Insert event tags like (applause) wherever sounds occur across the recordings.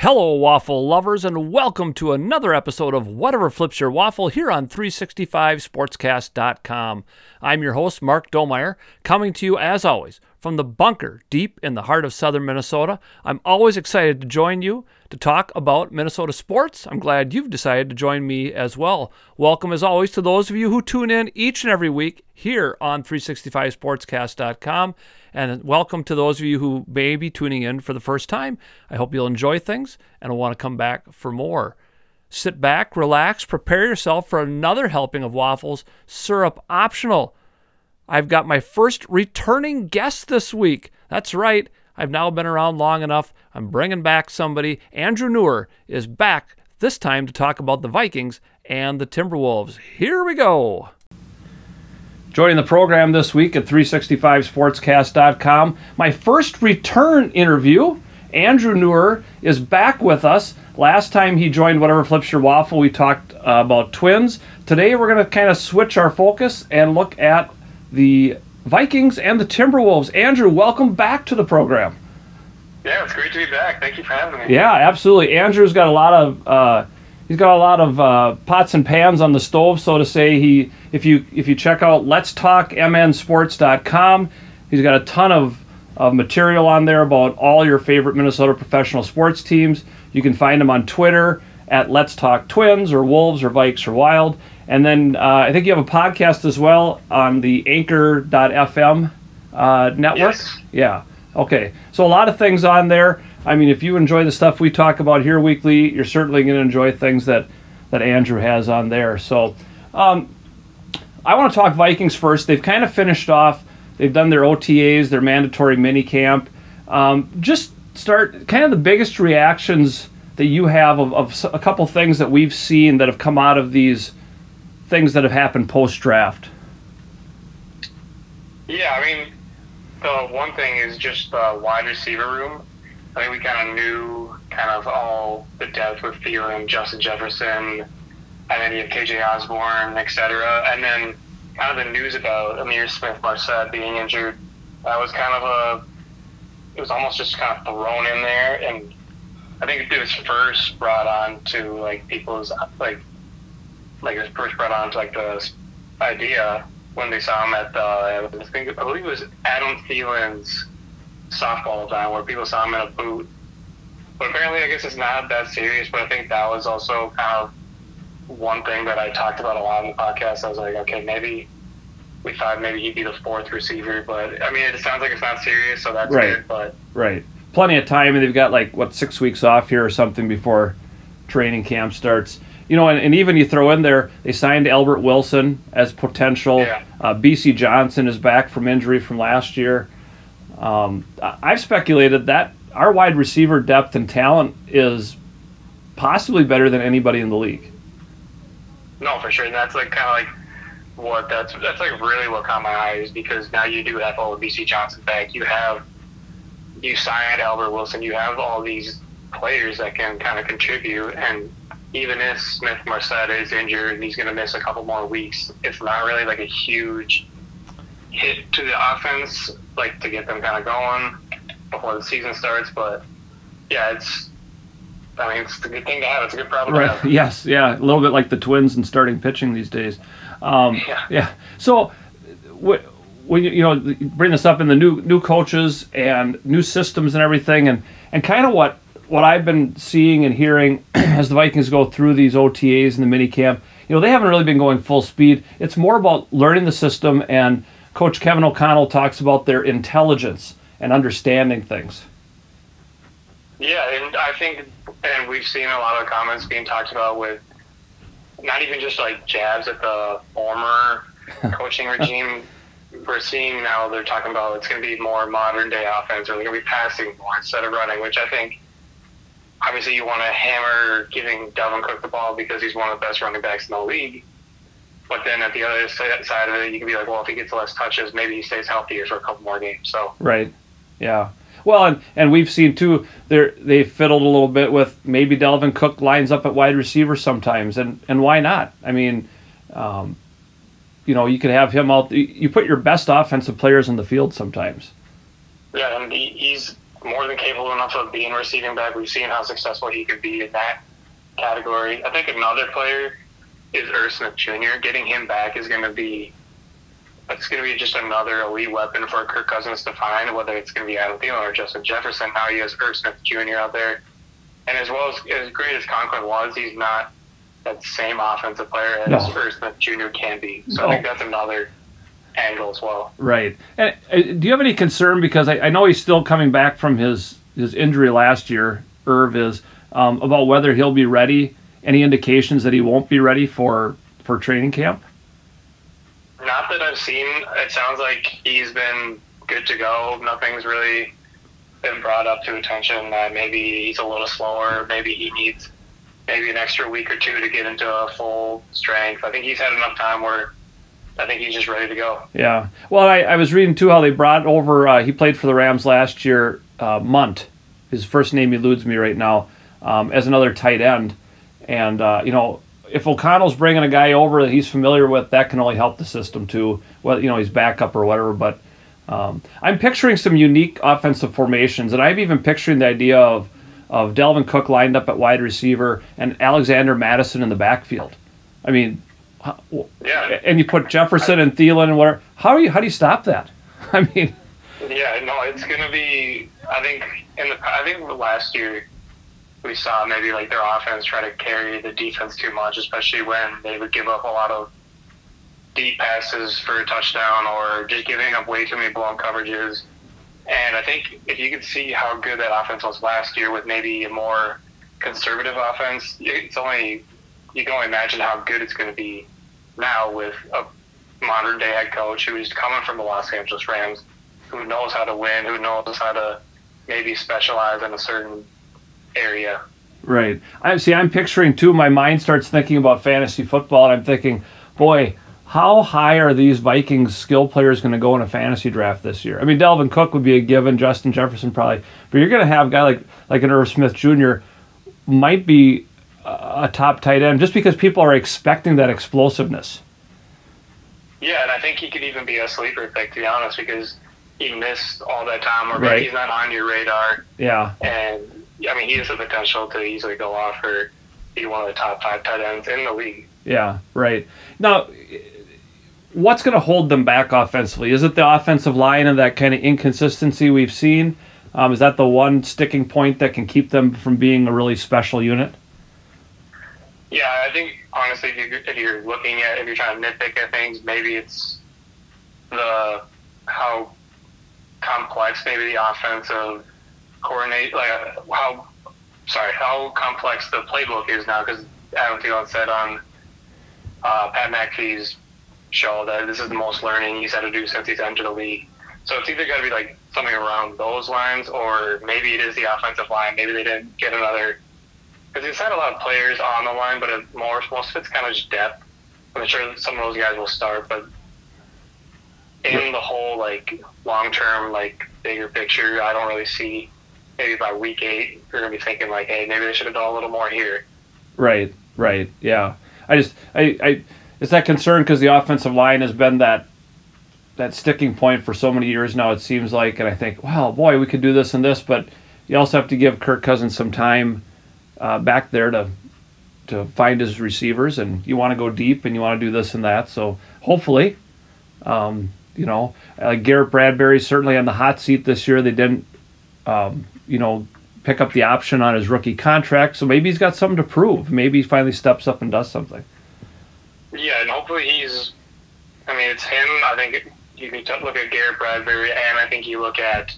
Hello, waffle lovers, and welcome to another episode of Whatever Flips Your Waffle here on 365sportscast.com. I'm your host, Mark Domeyer, coming to you as always from the bunker deep in the heart of southern Minnesota. I'm always excited to join you to talk about Minnesota sports. I'm glad you've decided to join me as well. Welcome, as always, to those of you who tune in each and every week here on 365sportscast.com. And welcome to those of you who may be tuning in for the first time. I hope you'll enjoy things and will want to come back for more. Sit back, relax, prepare yourself for another helping of waffles, syrup optional. I've got my first returning guest this week. That's right. I've now been around long enough. I'm bringing back somebody. Andrew Neurerer is back this time to talk about the Vikings and the Timberwolves. Here we go. Joining the program this week at 365sportscast.com, my first return interview. Andrew Neurerer is back with us. Last time he joined Whatever Flips Your Waffle, we talked uh, about twins. Today we're going to kind of switch our focus and look at the Vikings and the Timberwolves. Andrew, welcome back to the program. Yeah, it's great to be back. Thank you for having me. Yeah, absolutely. Andrew's got a lot of uh, he's got a lot of uh, pots and pans on the stove, so to say. He if you if you check out Let's Talk MNSports.com, he's got a ton of of material on there about all your favorite Minnesota professional sports teams. You can find him on Twitter at Let's Talk Twins or Wolves or Vikes or Wild. And then uh, I think you have a podcast as well on the Anchor.fm uh, network. Yes. Yeah. Okay. So a lot of things on there. I mean, if you enjoy the stuff we talk about here weekly, you're certainly going to enjoy things that that Andrew has on there. So um, I want to talk Vikings first. They've kind of finished off. They've done their OTAs, their mandatory mini camp. Um, just start kind of the biggest reactions that you have of, of a couple things that we've seen that have come out of these things that have happened post draft? Yeah, I mean, the one thing is just the wide receiver room. I think we kind of knew kind of all the depth with Thielen, Justin Jefferson, and then you have KJ Osborn, etc. And then kind of the news about Ihmir Smith-Marsette being injured. That was kind of a, it was almost just kind of thrown in there, and I think it was first brought on to like people's like like it was first brought on to like the idea when they saw him at the I think I believe it was Adam Thielen's softball time where people saw him in a boot. But apparently, I guess it's not that serious. But I think that was also kind of one thing that I talked about a lot in the podcast. I was like, okay, maybe we thought maybe he'd be the fourth receiver, but I mean, it sounds like it's not serious, so that's right. good. But right, plenty of time, and they've got like what six weeks off here or something before training camp starts you know, and, and, even you throw in there, they signed Albert Wilson as potential. Yeah. Uh, Bisi Johnson is back from injury from last year. Um, I've speculated that our wide receiver depth and talent is possibly better than anybody in the league. No, for sure. And that's like kind of like what that's that's like really what caught my eye is because now you do have all of Bisi Johnson back. You have you signed Albert Wilson. You have all these players that can kind of contribute and even if Smith-Marsette is injured and he's going to miss a couple more weeks, it's not really like a huge hit to the offense, like to get them kind of going before the season starts. But yeah, it's. I mean, it's a good thing to have. It's a good problem right. to have. (laughs) Yes, yeah, a little bit like the Twins and starting pitching these days. Um, yeah. Yeah. So, when you, you know bring this up in the new new coaches and new systems and everything, and and kind of what what I've been seeing and hearing (clears throat) as the Vikings go through these OTAs and the mini camp, you know, they haven't really been going full speed. It's more about learning the system, and Coach Kevin O'Connell talks about their intelligence and understanding things. Yeah, and I think, and we've seen a lot of comments being talked about with not even just like jabs at the former (laughs) coaching regime. We're seeing now they're talking about it's going to be more modern day offense, or they're going to be passing more instead of running, which I think obviously you want to hammer giving Dalvin Cook the ball because he's one of the best running backs in the league. But then at the other side of it, you can be like, well, if he gets less touches, maybe he stays healthier for a couple more games. So right, yeah. Well, and, and we've seen too. They they fiddled a little bit with maybe Dalvin Cook lines up at wide receiver sometimes, and and why not? I mean, um, you know, you could have him out. You put your best offensive players in the field sometimes. Yeah, and he's more than capable enough of being receiving back. We've seen how successful he can be in that category. I think another player is Irv Smith Jr. Getting him back is going to be it's going to be just another elite weapon for Kirk Cousins to find, whether it's going to be Adam Thielen or Justin Jefferson. Now he has Irv Smith Jr. out there. And as well as, as great as Conklin was, he's not that same offensive player as no. Irv Smith Jr. can be. So no. I think that's another angle as well. Right. And uh, do you have any concern because I, I, know he's still coming back from his his injury last year. Irv is um, about whether he'll be ready. Any indications that he won't be ready for for training camp? Not that I've seen. It sounds like he's been good to go. Nothing's really been brought up to attention maybe he's a little slower. Maybe he needs maybe an extra week or two to get into a full strength. I think he's had enough time where I think he's just ready to go. Yeah. Well, I, I was reading too how they brought over. Uh, he played for the Rams last year. Uh, Mundt, his first name eludes me right now, um, as another tight end, and uh, you know if O'Connell's bringing a guy over that he's familiar with, that can only help the system too. Well, you know, he's backup or whatever. But um, I'm picturing some unique offensive formations, and I'm even picturing the idea of of Dalvin Cook lined up at wide receiver and Alexander Mattison in the backfield. I mean, yeah. And you put Jefferson and Thielen and whatever. How are you? How do you stop that? (laughs) I mean. Yeah, no, it's gonna be. I think in the. I think last year we saw maybe like their offense try to carry the defense too much, especially when they would give up a lot of deep passes for a touchdown or just giving up way too many blown coverages. And I think if you could see how good that offense was last year with maybe a more conservative offense, it's only you can only imagine how good it's going to be now with a modern day head coach who's coming from the Los Angeles Rams, who knows how to win, who knows how to maybe specialize in a certain area. Right. I see. I'm picturing too. My mind starts thinking about fantasy football, and I'm thinking, boy, how high are these Vikings skill players going to go in a fantasy draft this year? I mean, Dalvin Cook would be a given, Justin Jefferson probably, but you're going to have a guy like like an Irv Smith Jr. might be a top tight end just because people are expecting that explosiveness. Yeah, and I think he could even be a sleeper pick to be honest because he missed all that time or maybe right. he's not on your radar. Yeah. And I mean, he has the potential to easily go off or be one of the top five tight ends in the league. Yeah, right. Now, what's going to hold them back offensively? Is it the offensive line and that kind of inconsistency we've seen? Um, is that the one sticking point that can keep them from being a really special unit? Yeah, I think honestly, if, you, if you're looking at if you're trying to nitpick at things, maybe it's the how complex maybe the offensive coordinate like how sorry how complex the playbook is now because Adam Thielen said on uh, Pat McAfee's show that this is the most learning he's had to do since he's entered the league. So it's either got to be like something around those lines, or maybe it is the offensive line. Maybe they didn't get another because he's had a lot of players on the line, but it, more most of it's kind of just depth. I'm sure some of those guys will start, but in the whole like long term, like bigger picture, I don't really see. Maybe by week eight, you're gonna be thinking like, hey, maybe they should have done a little more here. Right, right, yeah. I just, I, I, it's that concern because the offensive line has been that that sticking point for so many years now. It seems like, and I think, wow, boy, we could do this and this, but you also have to give Kirk Cousins some time uh, back there to to find his receivers, and you want to go deep and you want to do this and that. So hopefully, um, you know, like Garrett Bradbury certainly on the hot seat this year. They didn't, um, you know, pick up the option on his rookie contract, so maybe he's got something to prove. Maybe he finally steps up and does something. Yeah, and hopefully he's. I mean, it's him. I think you can look at Garrett Bradbury, and I think you look at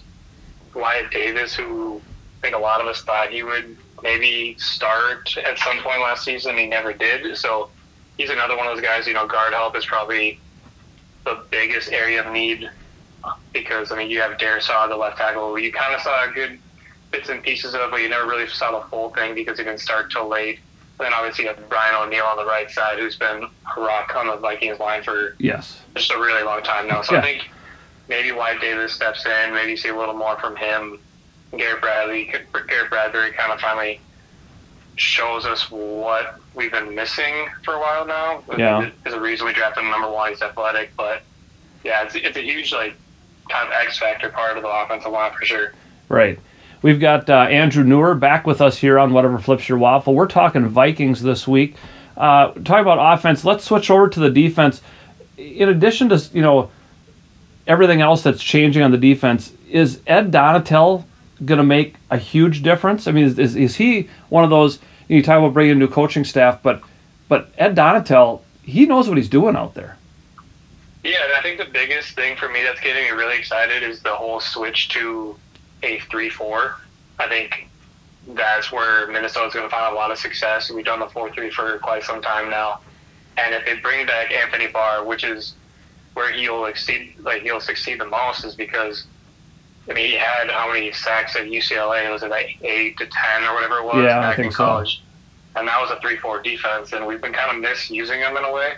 Wyatt Davis, who think a lot of us thought he would maybe start at some point last season. He never did. So he's another one of those guys. You know, guard help is probably the biggest area of need because I mean you have Darrisaw, the left tackle. You kind of saw good bits and pieces of, it, but you never really saw the full thing because he didn't start till late. And then obviously you have Brian O'Neill on the right side, who's been a rock on the Vikings line for yes just a really long time now. So yeah. I think maybe Wyatt Davis steps in, maybe see a little more from him Garrett Bradley, Garrett Bradbury kind of finally shows us what we've been missing for a while now. Yeah, is a reason we drafted him number one. He's athletic, but yeah, it's it's a huge like kind of X factor part of the offensive line for sure. Right. We've got uh, Andrew Neurerer back with us here on Whatever Flips Your Waffle. We're talking Vikings this week. Uh, talking about offense, let's switch over to the defense. In addition to you know everything else that's changing on the defense, is Ed Donatell going to make a huge difference? I mean, is, is, is he one of those? You know talk about bringing new coaching staff, but but Ed Donatell, he knows what he's doing out there. Yeah, and I think the biggest thing for me that's getting me really excited is the whole switch to a three-four. I think that's where Minnesota's going to find a lot of success. We've done the four-three for quite some time now, and if they bring back Anthony Barr, which is where he'll exceed, like he'll succeed the most, is because I mean he had how many sacks at UCLA? It was it like eight to ten or whatever it was yeah, back I think in college? So. And that was a three-four defense, and we've been kind of misusing him in a way.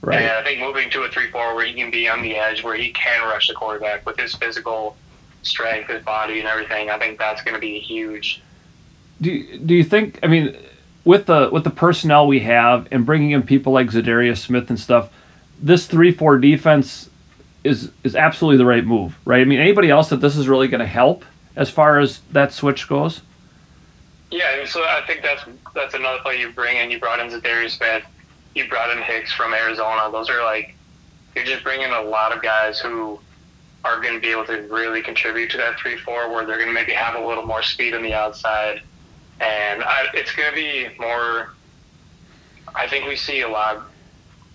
Right. And I think moving to a three-four where he can be on the edge, where he can rush the quarterback with his physical strength, his body, and everything, I think that's going to be huge. Do do you think? I mean, with the with the personnel we have and bringing in people like Za'Darius Smith and stuff, this three four defense is is absolutely the right move, right? I mean, anybody else that this is really going to help as far as that switch goes. Yeah, so I think that's that's another play you bring in. You brought in Za'Darius Smith, you brought in Hicks from Arizona. Those are like you're just bringing a lot of guys who are going to be able to really contribute to that three four, where they're going to maybe have a little more speed on the outside, and I, it's going to be more. I think we see a lot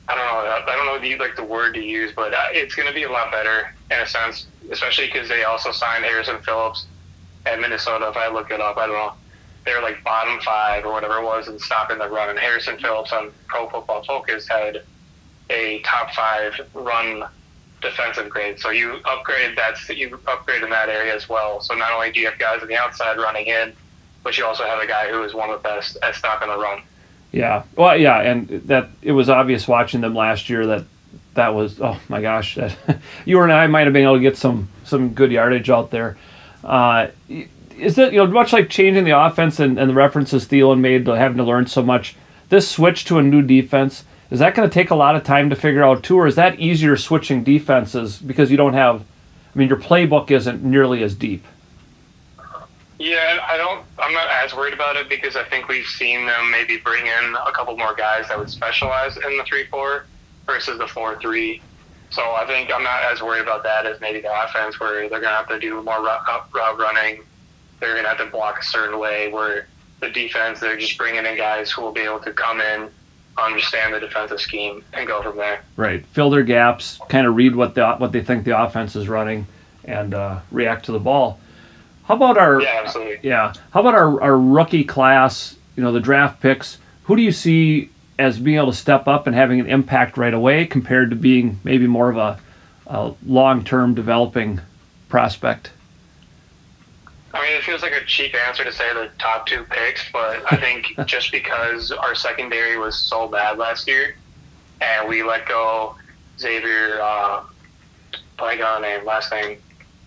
I don't know. I don't know the like the word to use, but uh, it's going to be a lot better in a sense, especially because they also signed Harrison Phillips at Minnesota. If I look it up, I don't know. They're like bottom five or whatever it was in stopping the run. And Harrison Phillips on Pro Football Focus had a top five run defensive grade. So you upgrade that. You upgrade in that area as well. So not only do you have guys on the outside running in, but you also have a guy who is one of the best at stopping the run. Yeah. Well, yeah, and that it was obvious watching them last year that that was oh my gosh, that, (laughs) you and I might have been able to get some some good yardage out there. Uh, is it you know much like changing the offense and, and the references Thielen made to having to learn so much? This switch to a new defense is that going to take a lot of time to figure out too, or is that easier switching defenses because you don't have? I mean, your playbook isn't nearly as deep. Yeah, I don't. I'm not as worried about it because I think we've seen them maybe bring in a couple more guys that would specialize in the three four versus the four three. So I think I'm not as worried about that as maybe the offense, where they're gonna have to do more route, running. They're gonna have to block a certain way. Where the defense, they're just bringing in guys who will be able to come in, understand the defensive scheme, and go from there. Right, fill their gaps, kind of read what the what they think the offense is running, and uh, react to the ball. How about our yeah, absolutely. Yeah. How about our, our rookie class, you know, the draft picks? Who do you see as being able to step up and having an impact right away compared to being maybe more of a, a long term developing prospect? I mean, it feels like a cheap answer to say the top two picks, but I think (laughs) just because our secondary was so bad last year, and we let go Xavier, uh, blank on name, last name,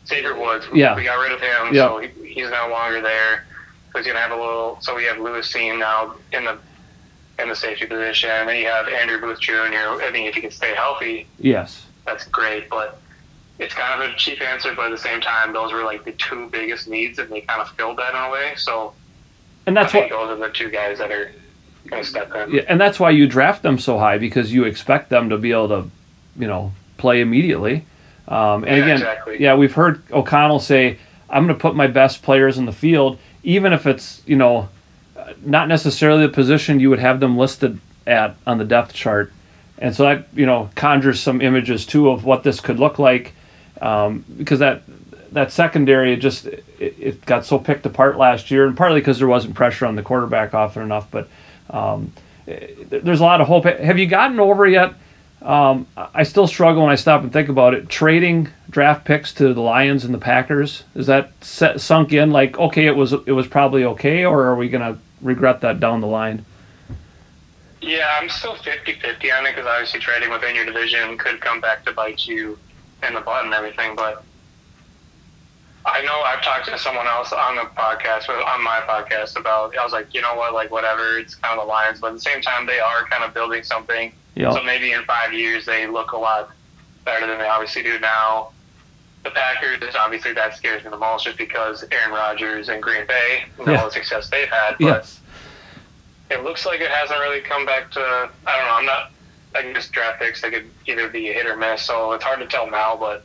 Xavier Woods. Yeah. We got rid of him, yeah. so he, he's no longer there. So he's gonna have a little. So we have Lewis Cine now in the in the safety position. And then you have Andrew Booth Jr. I mean, if he can stay healthy, yes, that's great. But it's kind of a cheap answer, but at the same time, those were like the two biggest needs, and they kind of filled that in a way. So, and that's what those are the two guys that are step in. Yeah, and that's why you draft them so high because you expect them to be able to, you know, play immediately. Um, and yeah, again, exactly. yeah, we've heard O'Connell say, "I'm going to put my best players in the field, even if it's you know, not necessarily the position you would have them listed at on the depth chart." And so that you know conjures some images too of what this could look like, um, because that that secondary it just it, it, got so picked apart last year, and partly because there wasn't pressure on the quarterback often enough. But um, there's a lot of hope. Have you gotten over yet? Um, I still struggle when I stop and think about it. Trading draft picks to the Lions and the Packers is that set, sunk in? Like, okay, it was it was probably okay, or are we gonna regret that down the line? Yeah, I'm still 50-50 on it because obviously trading within your division could come back to bite you in the butt and everything. But I know I've talked to someone else on the podcast, on my podcast, about. I was like, you know what, like whatever, it's kind of the Lions, but at the same time, they are kind of building something Yep. So maybe in five years they look a lot better than they obviously do now. the Packers, obviously that scares me the most just because Aaron Rodgers and Green Bay, and Yeah. all the success they've had. But Yes. it looks like it hasn't really come back to. I don't know. I'm not. I can just draft picks. They could either be a hit or miss, so it's hard to tell now. But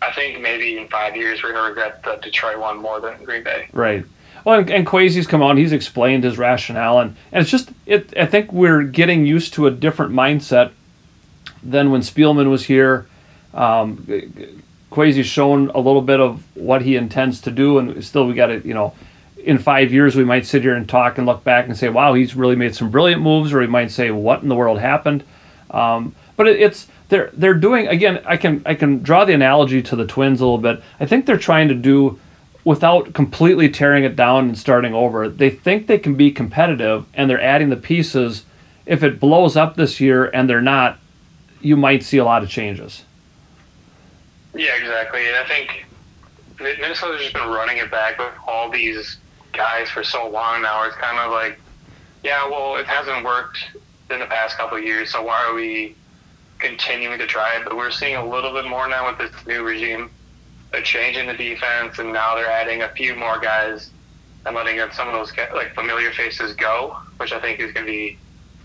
I think maybe in five years we're gonna regret the Detroit one more than Green Bay. Right. Well, and, and Kwesi's come on; He's explained his rationale, and, and it's just it. I think we're getting used to a different mindset than when Spielman was here. Um, Kwesi's shown a little bit of what he intends to do, and still we got to you know. In five years, we might sit here and talk and look back and say, "Wow, he's really made some brilliant moves," or we might say, "What in the world happened?" Um, but it, it's they're they're doing again. I can I can draw the analogy to the Twins a little bit. I think they're trying to do without completely tearing it down and starting over. They think they can be competitive, and they're adding the pieces. If it blows up this year and they're not, you might see a lot of changes. Yeah, exactly. And I think Minnesota's just been running it back with all these guys for so long now. It's kind of like, yeah, well, it hasn't worked in the past couple of years, so why are we continuing to try it? But we're seeing a little bit more now with this new regime. They're changing the defense, and now they're adding a few more guys and letting some of those like familiar faces go, which I think is going to be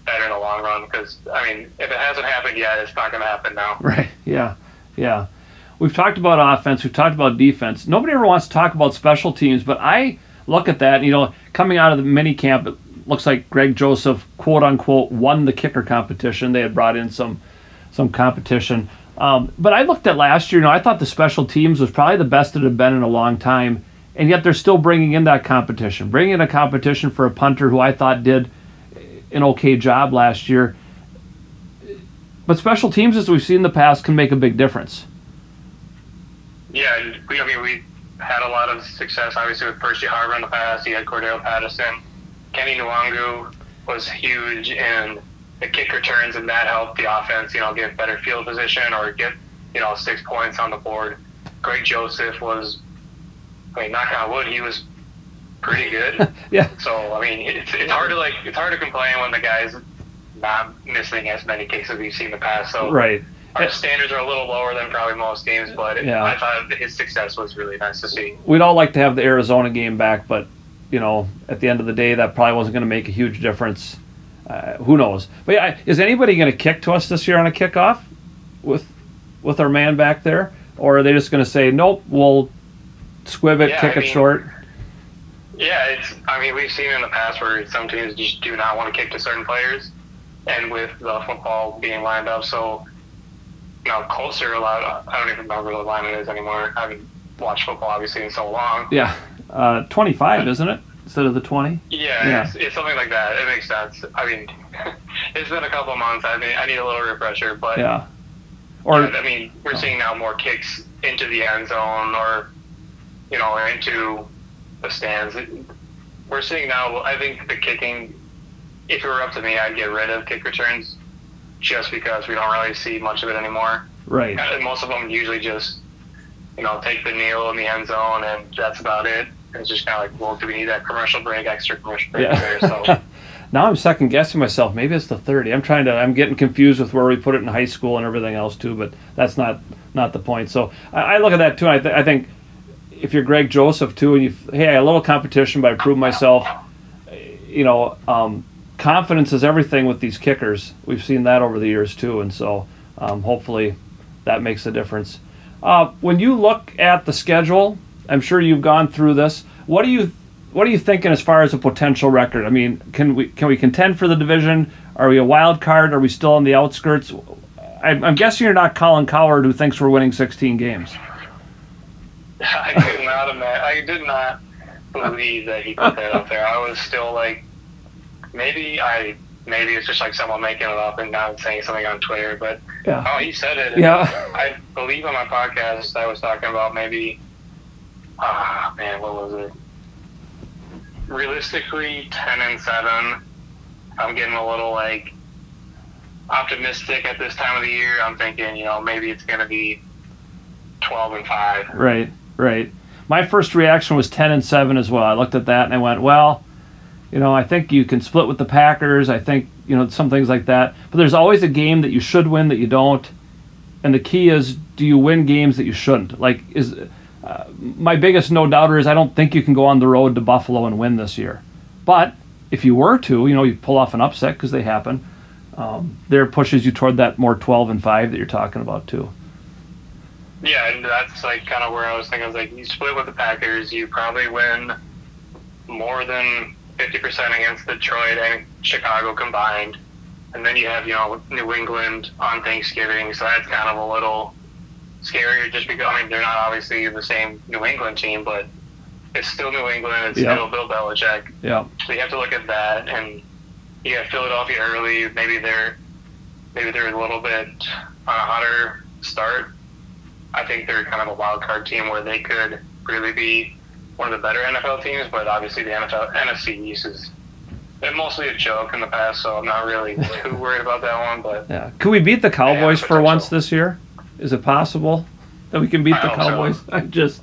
better in the long run. Because I mean, if it hasn't happened yet, it's not going to happen now. (laughs) Right. Yeah. Yeah. We've talked about offense. We've talked about defense. Nobody ever wants to talk about special teams, but I look at that. You know, coming out of the mini camp, it looks like Greg Joseph, quote unquote, won the kicker competition. They had brought in some some competition. Um, but I looked at last year. You know, I thought the special teams was probably the best it had been in a long time, and yet they're still bringing in that competition, bringing in a competition for a punter who I thought did an okay job last year. But special teams, as we've seen in the past, can make a big difference. Yeah, and we, I mean, we had a lot of success, obviously, with Percy Harvin in the past. He had Cordarrelle Patterson. Kene Nwangwu was huge in the kick returns, and that helped the offense, you know, get better field position or get, you know, six points on the board. Greg Joseph was, I mean, knock on wood, he was pretty good. (laughs) Yeah. So, I mean, it's, it's hard to, like, it's hard to complain when the guy's not missing as many kicks as we've seen in the past. So, Right. our standards are a little lower than probably most games, but it, Yeah. I thought his success was really nice to see. We'd all like to have the Arizona game back, but you know, at the end of the day, that probably wasn't going to make a huge difference. Uh, who knows? But yeah, is anybody going to kick to us this year on a kickoff with with our man back there, or are they just going to say nope? We'll squib it, Yeah, kick I it mean- short. Yeah, it's. I mean, we've seen in the past where some teams just do not want to kick to certain players, and with the football being lined up so, you know, closer a lot. I don't even remember what the line it is anymore. I haven't watched football obviously in so long. Yeah, uh, twenty-five, isn't it? Instead of the twenty. Yeah, Yeah. It's, it's something like that. It makes sense. I mean, (laughs) it's been a couple of months. I mean, I need a little refresher, but Yeah. Or Yeah, I mean, we're seeing now more kicks into the end zone or, you know, into the stands. We're seeing now, I think the kicking, if it were up to me, I'd get rid of kick returns just because we don't really see much of it anymore. right. And most of them usually just, you know, take the kneel in the end zone and that's about it. It's just kind of like, well, do we need that commercial break, extra commercial break there? So, (laughs) now I'm second guessing myself. Maybe it's the 30. I'm trying to. I'm getting confused with where we put it in high school and everything else too. But that's not not the point. So I, I look at that too. And I, th- I think if you're Greg Joseph too, and you hey, a little competition, but I proved myself. You know, um, confidence is everything with these kickers. We've seen that over the years too, and so um, hopefully that makes a difference. Uh, when you look at the schedule, I'm sure you've gone through this. What do you what are you thinking as far as a potential record? I mean, can we can we contend for the division? Are we a wild card? Are we still on the outskirts? I'm, I'm guessing you're not Colin Cowherd, who thinks we're winning 16 games. (laughs) I could not imagine. I did not believe that he put that up there. I was still like, maybe I, maybe it's just like someone making it up and not saying something on Twitter. But Yeah. oh, he said it. Yeah. I believe on my podcast I was talking about maybe, ah man, what was it? Realistically, ten and seven. I'm getting a little like optimistic at this time of the year. I'm thinking, you know, maybe it's gonna be twelve and five. Right, right. My first reaction was 10 and 7 as well. I looked at that and I went, well, you know, I think you can split with the Packers. I think, you know, some things like that. But there's always a game that you should win that you don't. and the key is, do you win games that you shouldn't? Like, is uh, my biggest no doubter is I don't think you can go on the road to Buffalo and win this year. But if you were to, you know, you pull off an upset because they happen. Um, there pushes you toward that more 12 and 5 that you're talking about too. Yeah, and that's like kind of where I was thinking. I was like, you split with the Packers, you probably win more than 50% against Detroit and Chicago combined. And then you have, you know, New England on Thanksgiving, so that's kind of a little scarier just because, I mean, they're not obviously the same New England team, but it's still New England, it's Yeah. still Bill Belichick. Yeah. So you have to look at that, and you got Philadelphia early. Maybe they're maybe they're a little bit on a hotter start. I think they're kind of a wild card team where they could really be one of the better NFL teams. But obviously, the NFL NFC East is been mostly a joke in the past, so I'm not really (laughs) too worried about that one. But Yeah. Could we beat the Cowboys for once this year? Is it possible that we can beat I the hope so. Cowboys? (laughs) I just,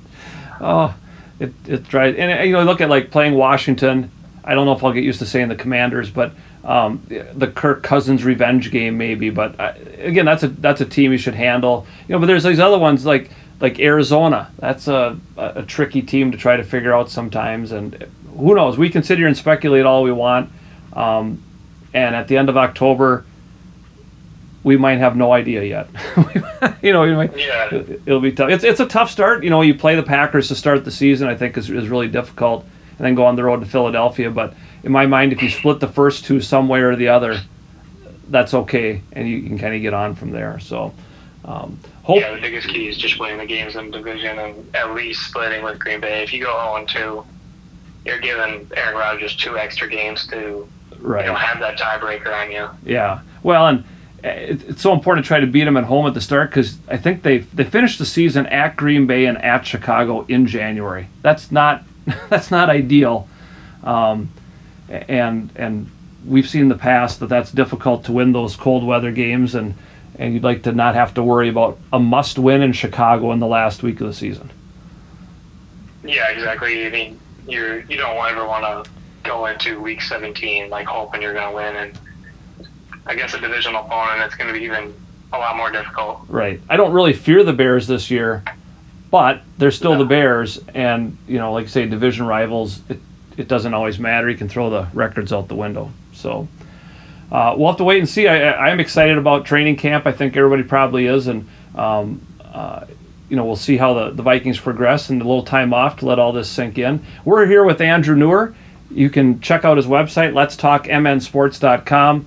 oh, it it drives. And you know, look at like playing Washington. I don't know if I'll get used to saying the Commanders, but um, the Kirk Cousins revenge game maybe. But uh, again, that's a that's a team you should handle. You know, but there's these other ones like like Arizona. That's a a, a tricky team to try to figure out sometimes. And who knows? We can sit here and speculate all we want. Um, and at the end of October, we might have no idea yet. (laughs) you know, might, yeah, it'll be tough. It's it's a tough start. You know, you play the Packers to start the season. I think is is really difficult, and then go on the road to Philadelphia. But in my mind, if you split the first two some way or the other, that's okay, and you can kind of get on from there. So, um, hope yeah. The biggest key is just winning the games in the division and at least splitting with Green Bay. If you go 0 2, you're giving Aaron Rodgers two extra games to right. you know have that tiebreaker on you. Yeah. Well, and it's so important to try to beat them at home at the start because I think they they finished the season at Green Bay and at Chicago in January. That's not (laughs) that's not ideal, um, and and we've seen in the past that that's difficult to win those cold weather games and. And you'd like to not have to worry about a must win in Chicago in the last week of the season. Yeah, exactly. I mean, you're you don't ever want to go into week 17 like hoping you're going to win, and I guess a divisional opponent it's going to be even a lot more difficult. Right. I don't really fear the Bears this year, but they're still No. the Bears, and you know, like you say, division rivals. It it doesn't always matter. You can throw the records out the window. So uh, we'll have to wait and see. I, I I'm excited about training camp. I think everybody probably is, and um, uh, you know, we'll see how the, the Vikings progress and a little time off to let all this sink in. We're here with Andrew Neurerer. You can check out his website, let's talk mnsports.com.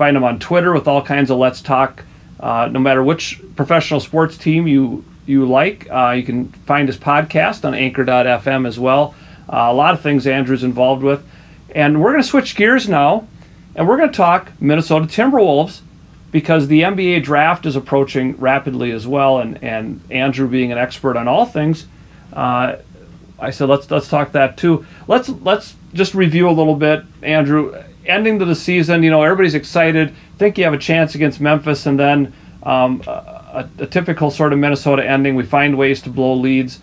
Find him on Twitter with all kinds of Let's Talk. Uh, no matter which professional sports team you you like, uh, you can find his podcast on Anchor.fm as well. Uh, a lot of things Andrew's involved with, and we're going to switch gears now, and we're going to talk Minnesota Timberwolves because the NBA draft is approaching rapidly as well, and and Andrew being an expert on all things. Uh, I said let's let's talk that too. Let's let's just review a little bit, Andrew. Ending to the season, you know everybody's excited. Think you have a chance against Memphis, and then um, a, a typical sort of Minnesota ending. We find ways to blow leads.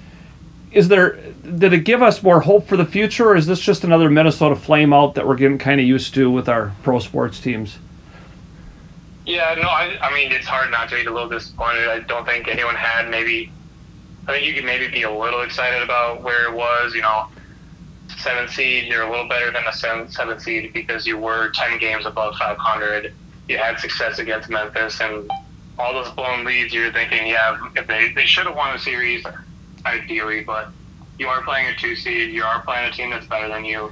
Is there did it give us more hope for the future, or is this just another Minnesota flame out that we're getting kind of used to with our pro sports teams? Yeah, no, I, I mean it's hard not to be a little disappointed. I don't think anyone had maybe. I think you could maybe be a little excited about where it was. You know, seventh seed, you're a little better than a seventh, seventh seed because you were ten games above 500. You had success against Memphis, and all those blown leads. You're thinking, yeah, if they they should have won the series, ideally, but you are playing a two seed. You are playing a team that's better than you.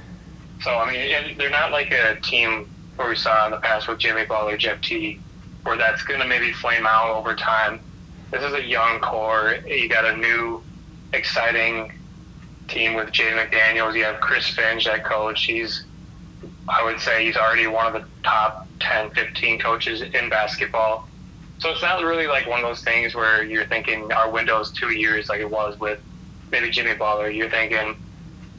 So I mean, and they're not like a team where we saw in the past with Jimmy Butler, Jeff Teague, where that's going to maybe flame out over time. This is a young core. You got a new, exciting team with Jay McDaniels. You have Chris Finch, that coach. He's, I would say, he's already one of the top 10, 15 coaches in basketball. So it's not really like one of those things where you're thinking our window's two years like it was with maybe Jimmy Butler. You're thinking,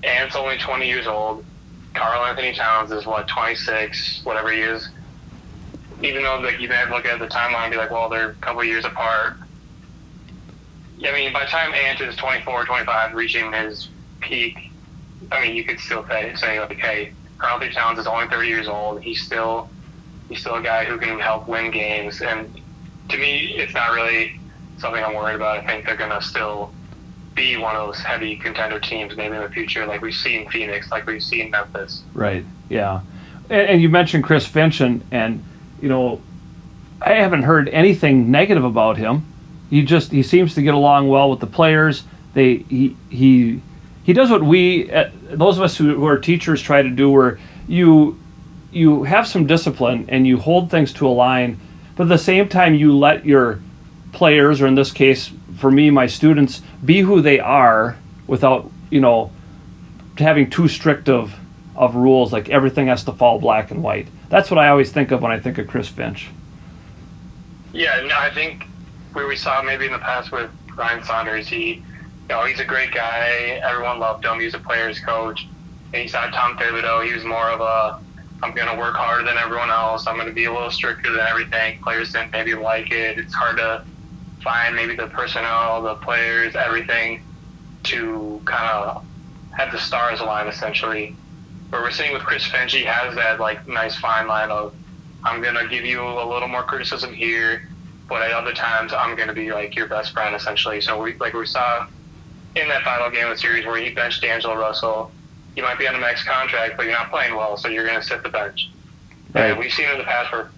Ant's only 20 years old. Karl-Anthony Towns is what 26, whatever he is. Even though like you may look at the timeline and be like, well, they're a couple years apart. I mean, by the time Ant is 24, 25, reaching his peak, I mean, you could still say, like, hey, Karl-Anthony Towns is only 30 years old. He's still he's still a guy who can help win games. And to me, it's not really something I'm worried about. I think they're going to still be one of those heavy contender teams maybe in the future, like we've seen Phoenix, like we've seen Memphis. Right. Yeah. And, and you mentioned Chris Finch, and, and you know, I haven't heard anything negative about him. He just he seems to get along well with the players. They he he he does what we uh, those of us who, who are teachers try to do, where you you have some discipline and you hold things to a line, but at the same time you let your players, or in this case for me, my students, be who they are without you know having too strict of of rules like everything has to fall black and white. That's what I always think of when I think of Chris Finch. Yeah, no, I think where we saw maybe in the past with Ryan Saunders, he, you know, he's a great guy. Everyone loved him. He was a player's coach. And you saw Tom Thibodeau. He was more of a, I'm going to work harder than everyone else. I'm going to be a little stricter than everything. Players didn't maybe like it. It's hard to find maybe the personnel, the players, everything to kind of have the stars align essentially. But we're seeing with Chris Finch, he has that like nice fine line of I'm gonna give you a little more criticism here, but at other times I'm gonna be like your best friend essentially. So we like we saw in that final game of the series where he benched D'Angelo Russell. You might be on a max contract, but you're not playing well, so you're gonna sit the bench. Right. And we've seen in the past where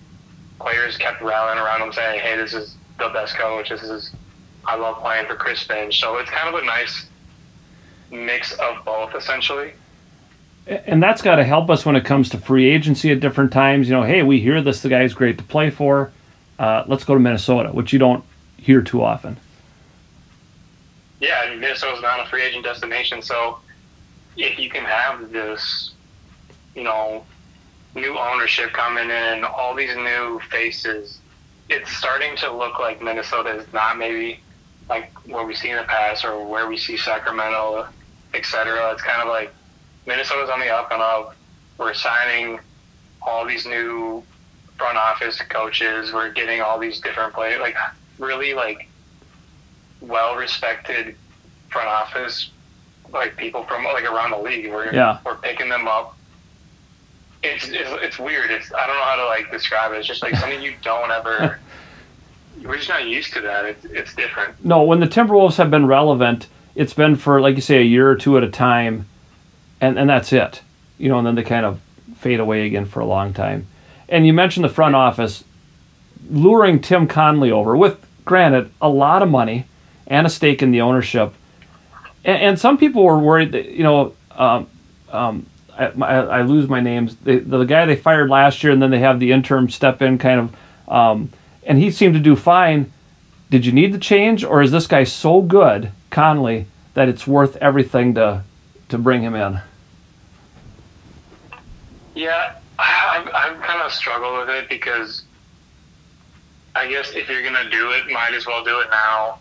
players kept rallying around him saying, "Hey, this is the best coach. This is I love playing for Chris Finch." So it's kind of a nice mix of both essentially and that's got to help us when it comes to free agency at different times. You know, hey, we hear this the guy's great to play for. Uh, let's go to Minnesota, which you don't hear too often. Yeah, Minnesota's not a free agent destination, so if you can have this, you know, new ownership coming in, all these new faces, it's starting to look like Minnesota is not maybe like what we see in the past or where we see Sacramento, et cetera. It's kind of like Minnesota's on the up and up. We're signing all these new front office coaches. We're getting all these different players, like really like well respected front office, like people from like around the league. We're yeah. we're picking them up. It's, it's it's weird. It's I don't know how to like describe it. It's just like (laughs) something you don't ever. we're just not used to that. It's it's different. No, when the Timberwolves have been relevant, it's been for like you say a year or two at a time and and that's it. You know, and then they kind of fade away again for a long time. And you mentioned the front office luring Tim Connolly over with, granted, a lot of money and a stake in the ownership. And, and some people were worried that you know. Um, um, I, I, lose my names. The, guy they fired last year, and then they have the interim step in, kind of, um, and he seemed to do fine. Did you need the change, or is this guy so good, Connolly, that it's worth everything to to bring him in? Yeah, I, I've kind of struggled with it because I guess if you're gonna do it, might as well do it now.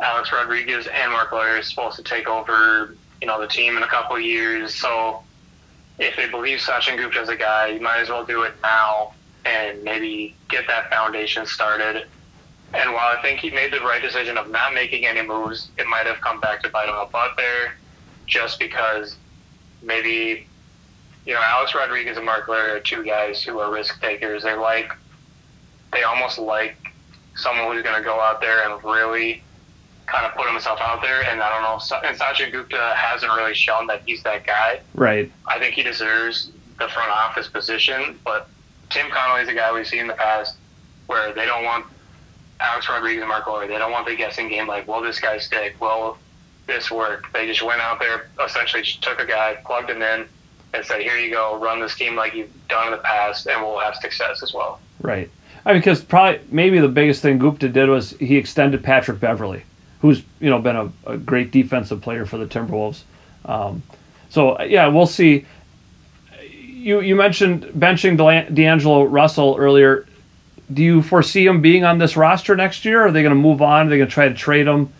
Alex Rodriguez and Marc Lore is supposed to take over, you know, the team in a couple of years. So if they believe Sachin Gupta is a guy, you might as well do it now and maybe get that foundation started. And while I think he made the right decision of not making any moves, it might have come back to bite him a butt there, just because maybe you know, Alex Rodriguez and Marc Lore are two guys who are risk takers. They like, they almost like someone who's going to go out there and really kind of put himself out there. And I don't know, and Sachin Gupta hasn't really shown that he's that guy. Right. I think he deserves the front office position, but Tim Connolly's a guy we've seen in the past where they don't want Alex Rodriguez and Marc Lore. They don't want the guessing game like, will this guy stick? Will this work? They just went out there, essentially took a guy, plugged him in, and said, "Here you go, run this team like you've done in the past, and we'll have success as well." Right. I mean, because probably maybe the biggest thing Gupta did was he extended Patrick Beverley, who's you know been a, a great defensive player for the Timberwolves. Um, so yeah, we'll see. You you mentioned benching D'Angelo Russell earlier. Do you foresee him being on this roster next year? Are they going to move on? Are they going to try to trade him?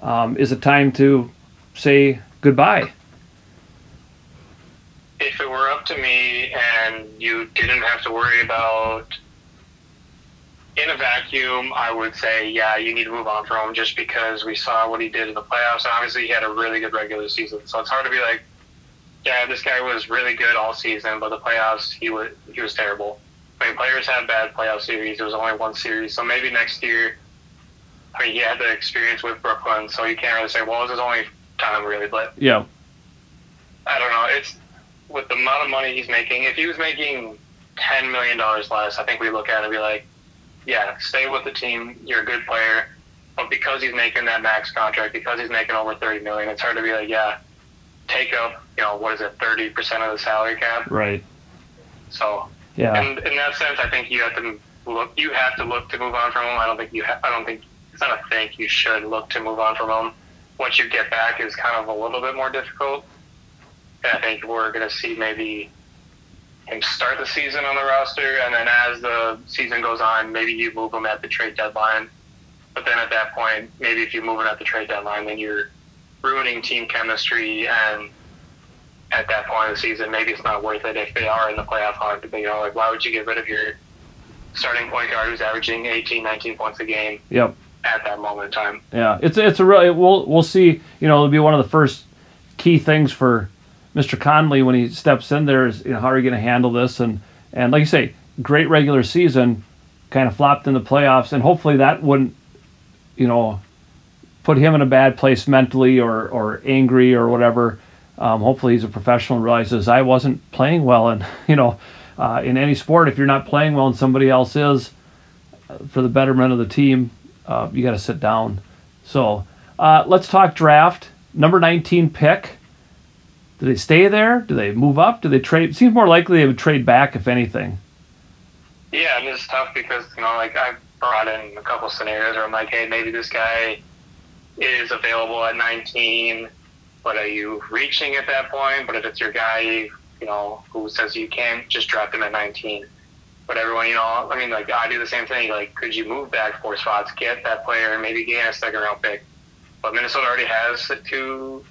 Um, is it time to say goodbye? if it were up to me and you didn't have to worry about in a vacuum, I would say, yeah, you need to move on from him just because we saw what he did in the playoffs. And obviously, he had a really good regular season. So it's hard to be like, yeah, this guy was really good all season, but the playoffs, he was, he was terrible. I mean, players have bad playoff series. There was only one series. So maybe next year, I mean, he had the experience with Brooklyn, so you can't really say, well, this is only time, really. But Yeah. I don't know. It's with the amount of money he's making. If he was making ten million dollars less, I think we look at it and be like, yeah, stay with the team. You're a good player. But because he's making that max contract, because he's making over thirty million, it's hard to be like, yeah, take up, you know, what is it, thirty percent of the salary cap. Right. So, Yeah. and in that sense, I think you have to look. You have to look to move on from him. I don't think you. Ha- I don't think it's not a think. You should look to move on from him. What you get back is kind of a little bit more difficult. And I think we're going to see maybe him start the season on the roster, and then as the season goes on, maybe you move him at the trade deadline. But then at that point, maybe if you move him at the trade deadline, then you're ruining team chemistry and at that point of the season, maybe it's not worth it if they are in the playoff hunt. You know, like why would you get rid of your starting point guard who's averaging 18, 19 points a game Yep. at that moment in time? Yeah, it's it's a real. We'll we'll see. You know, it'll be one of the first key things for Mr. Connolly when he steps in there is you know how are you going to handle this and and like you say, great regular season, kind of flopped in the playoffs, and hopefully that wouldn't you know put him in a bad place mentally or or angry or whatever. Um, hopefully he's a professional and realizes I wasn't playing well and (laughs) you know. Uh, in any sport, if you're not playing well and somebody else is, uh, for the betterment of the team, uh, you got to sit down. So uh, let's talk draft. Number 19 pick. Do they stay there? Do they move up? Do they trade? Seems more likely they would trade back, if anything. Yeah, and it's tough because you know, like I've brought in a couple scenarios where I'm like, hey, maybe this guy is available at 19, but are you reaching at that point? But if it's your guy, you know, who says you can't, just draft him at 19. But everyone, you know, I mean, like I do the same thing. Like, could you move back four spots, get that player, and maybe gain a second round pick? But Minnesota already has two,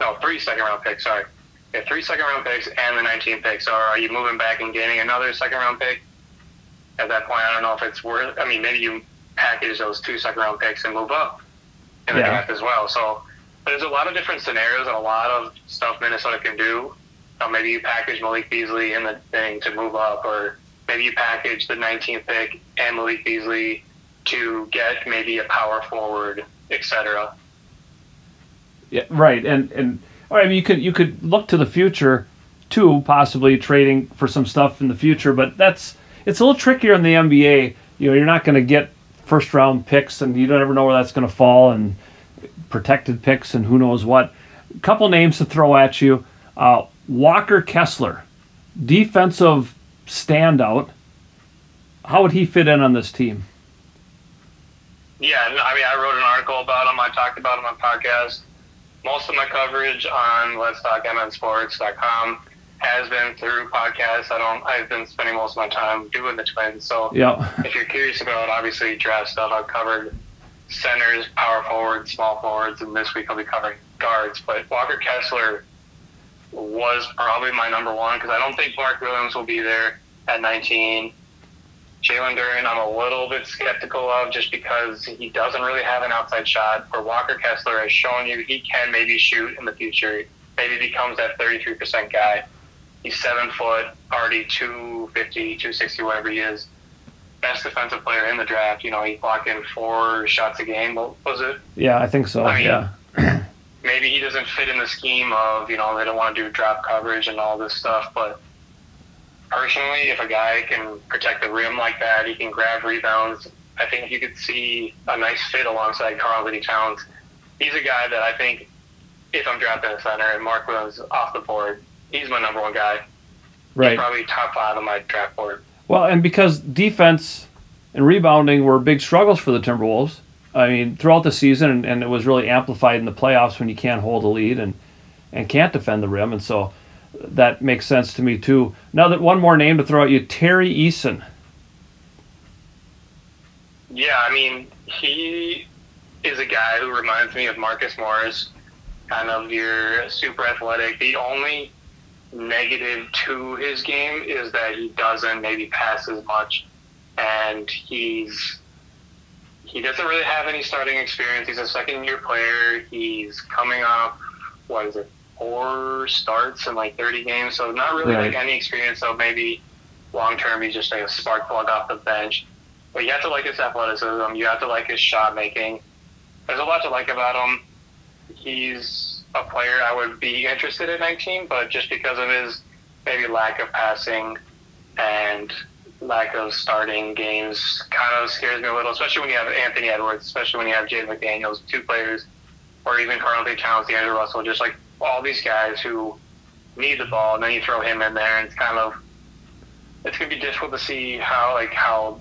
no, three second round picks. Sorry, have three second round picks and the 19 picks. So are you moving back and gaining another second round pick? At that point, I don't know if it's worth. I mean, maybe you package those two second round picks and move up in the Yeah. draft as well. So there's a lot of different scenarios and a lot of stuff Minnesota can do. Uh, maybe you package Malik Beasley in the thing to move up, or maybe you package the 19th pick and Malik Beasley to get maybe a power forward, etc. Yeah, right. And and I mean, you could you could look to the future, too, possibly trading for some stuff in the future. But that's it's a little trickier in the NBA. You know, you're not going to get first round picks, and you don't ever know where that's going to fall, and protected picks, and who knows what. A couple names to throw at you: uh, Walker Kessler, defensive standout. How would he fit in on this team? Yeah, I mean, I wrote an article about him. I talked about him on podcast. Most of my coverage on Let's Talk MNSports.com has been through podcasts. I don't. I've been spending most of my time doing the Twins. So Yeah, if you're curious about obviously draft stuff, I've covered centers, power forwards, small forwards, and this week I'll be covering guards. But Walker Kessler was probably my number one because I don't think Mark Williams will be there at 19. Jalen Duren, I'm a little bit skeptical of just because he doesn't really have an outside shot. Where Walker Kessler has shown you he can maybe shoot in the future. Maybe becomes that 33% guy. He's seven foot, already 250, 260, whatever he is. Best defensive player in the draft. You know, he clocked in four shots a game. What was it? yeah, I think so. I mean, yeah, maybe he doesn't fit in the scheme of you know they don't want to do drop coverage and all this stuff but personally if a guy can protect the rim like that he can grab rebounds i think you could see a nice fit alongside Karl-Anthony Towns. He's a guy that i think if i'm drafting a center and mark williams off the board he's my number one guy. He's probably top five on my draft board. Well, and because defense and rebounding were big struggles for the Timberwolves. I mean, throughout the season, and, and it was really amplified in the playoffs when you can't hold a lead and and can't defend the rim, and so that makes sense to me too. Now that one more name to throw at you, Tari Eason. Yeah, I mean, he is a guy who reminds me of Marcus Morris, kind of your super athletic. The only negative to his game is that he doesn't maybe pass as much, and he's he doesn't really have any starting experience. He's a second year player. He's coming up, what is it, four starts in like 30 games, so not really Right. like any experience. So maybe long term, he's just like a spark plug off the bench. But you have to like his athleticism. You have to like his shot making. There's a lot to like about him. He's a player I would be interested in 19, but just because of his maybe lack of passing and lack of starting games kind of scares me a little, especially when you have Anthony Edwards, especially when you have Jaden McDaniels, two players, or even Karl-Anthony Towns, D'Angelo Russell, just like all these guys who need the ball, and then you throw him in there, and it's kind of it's gonna be difficult to see how like how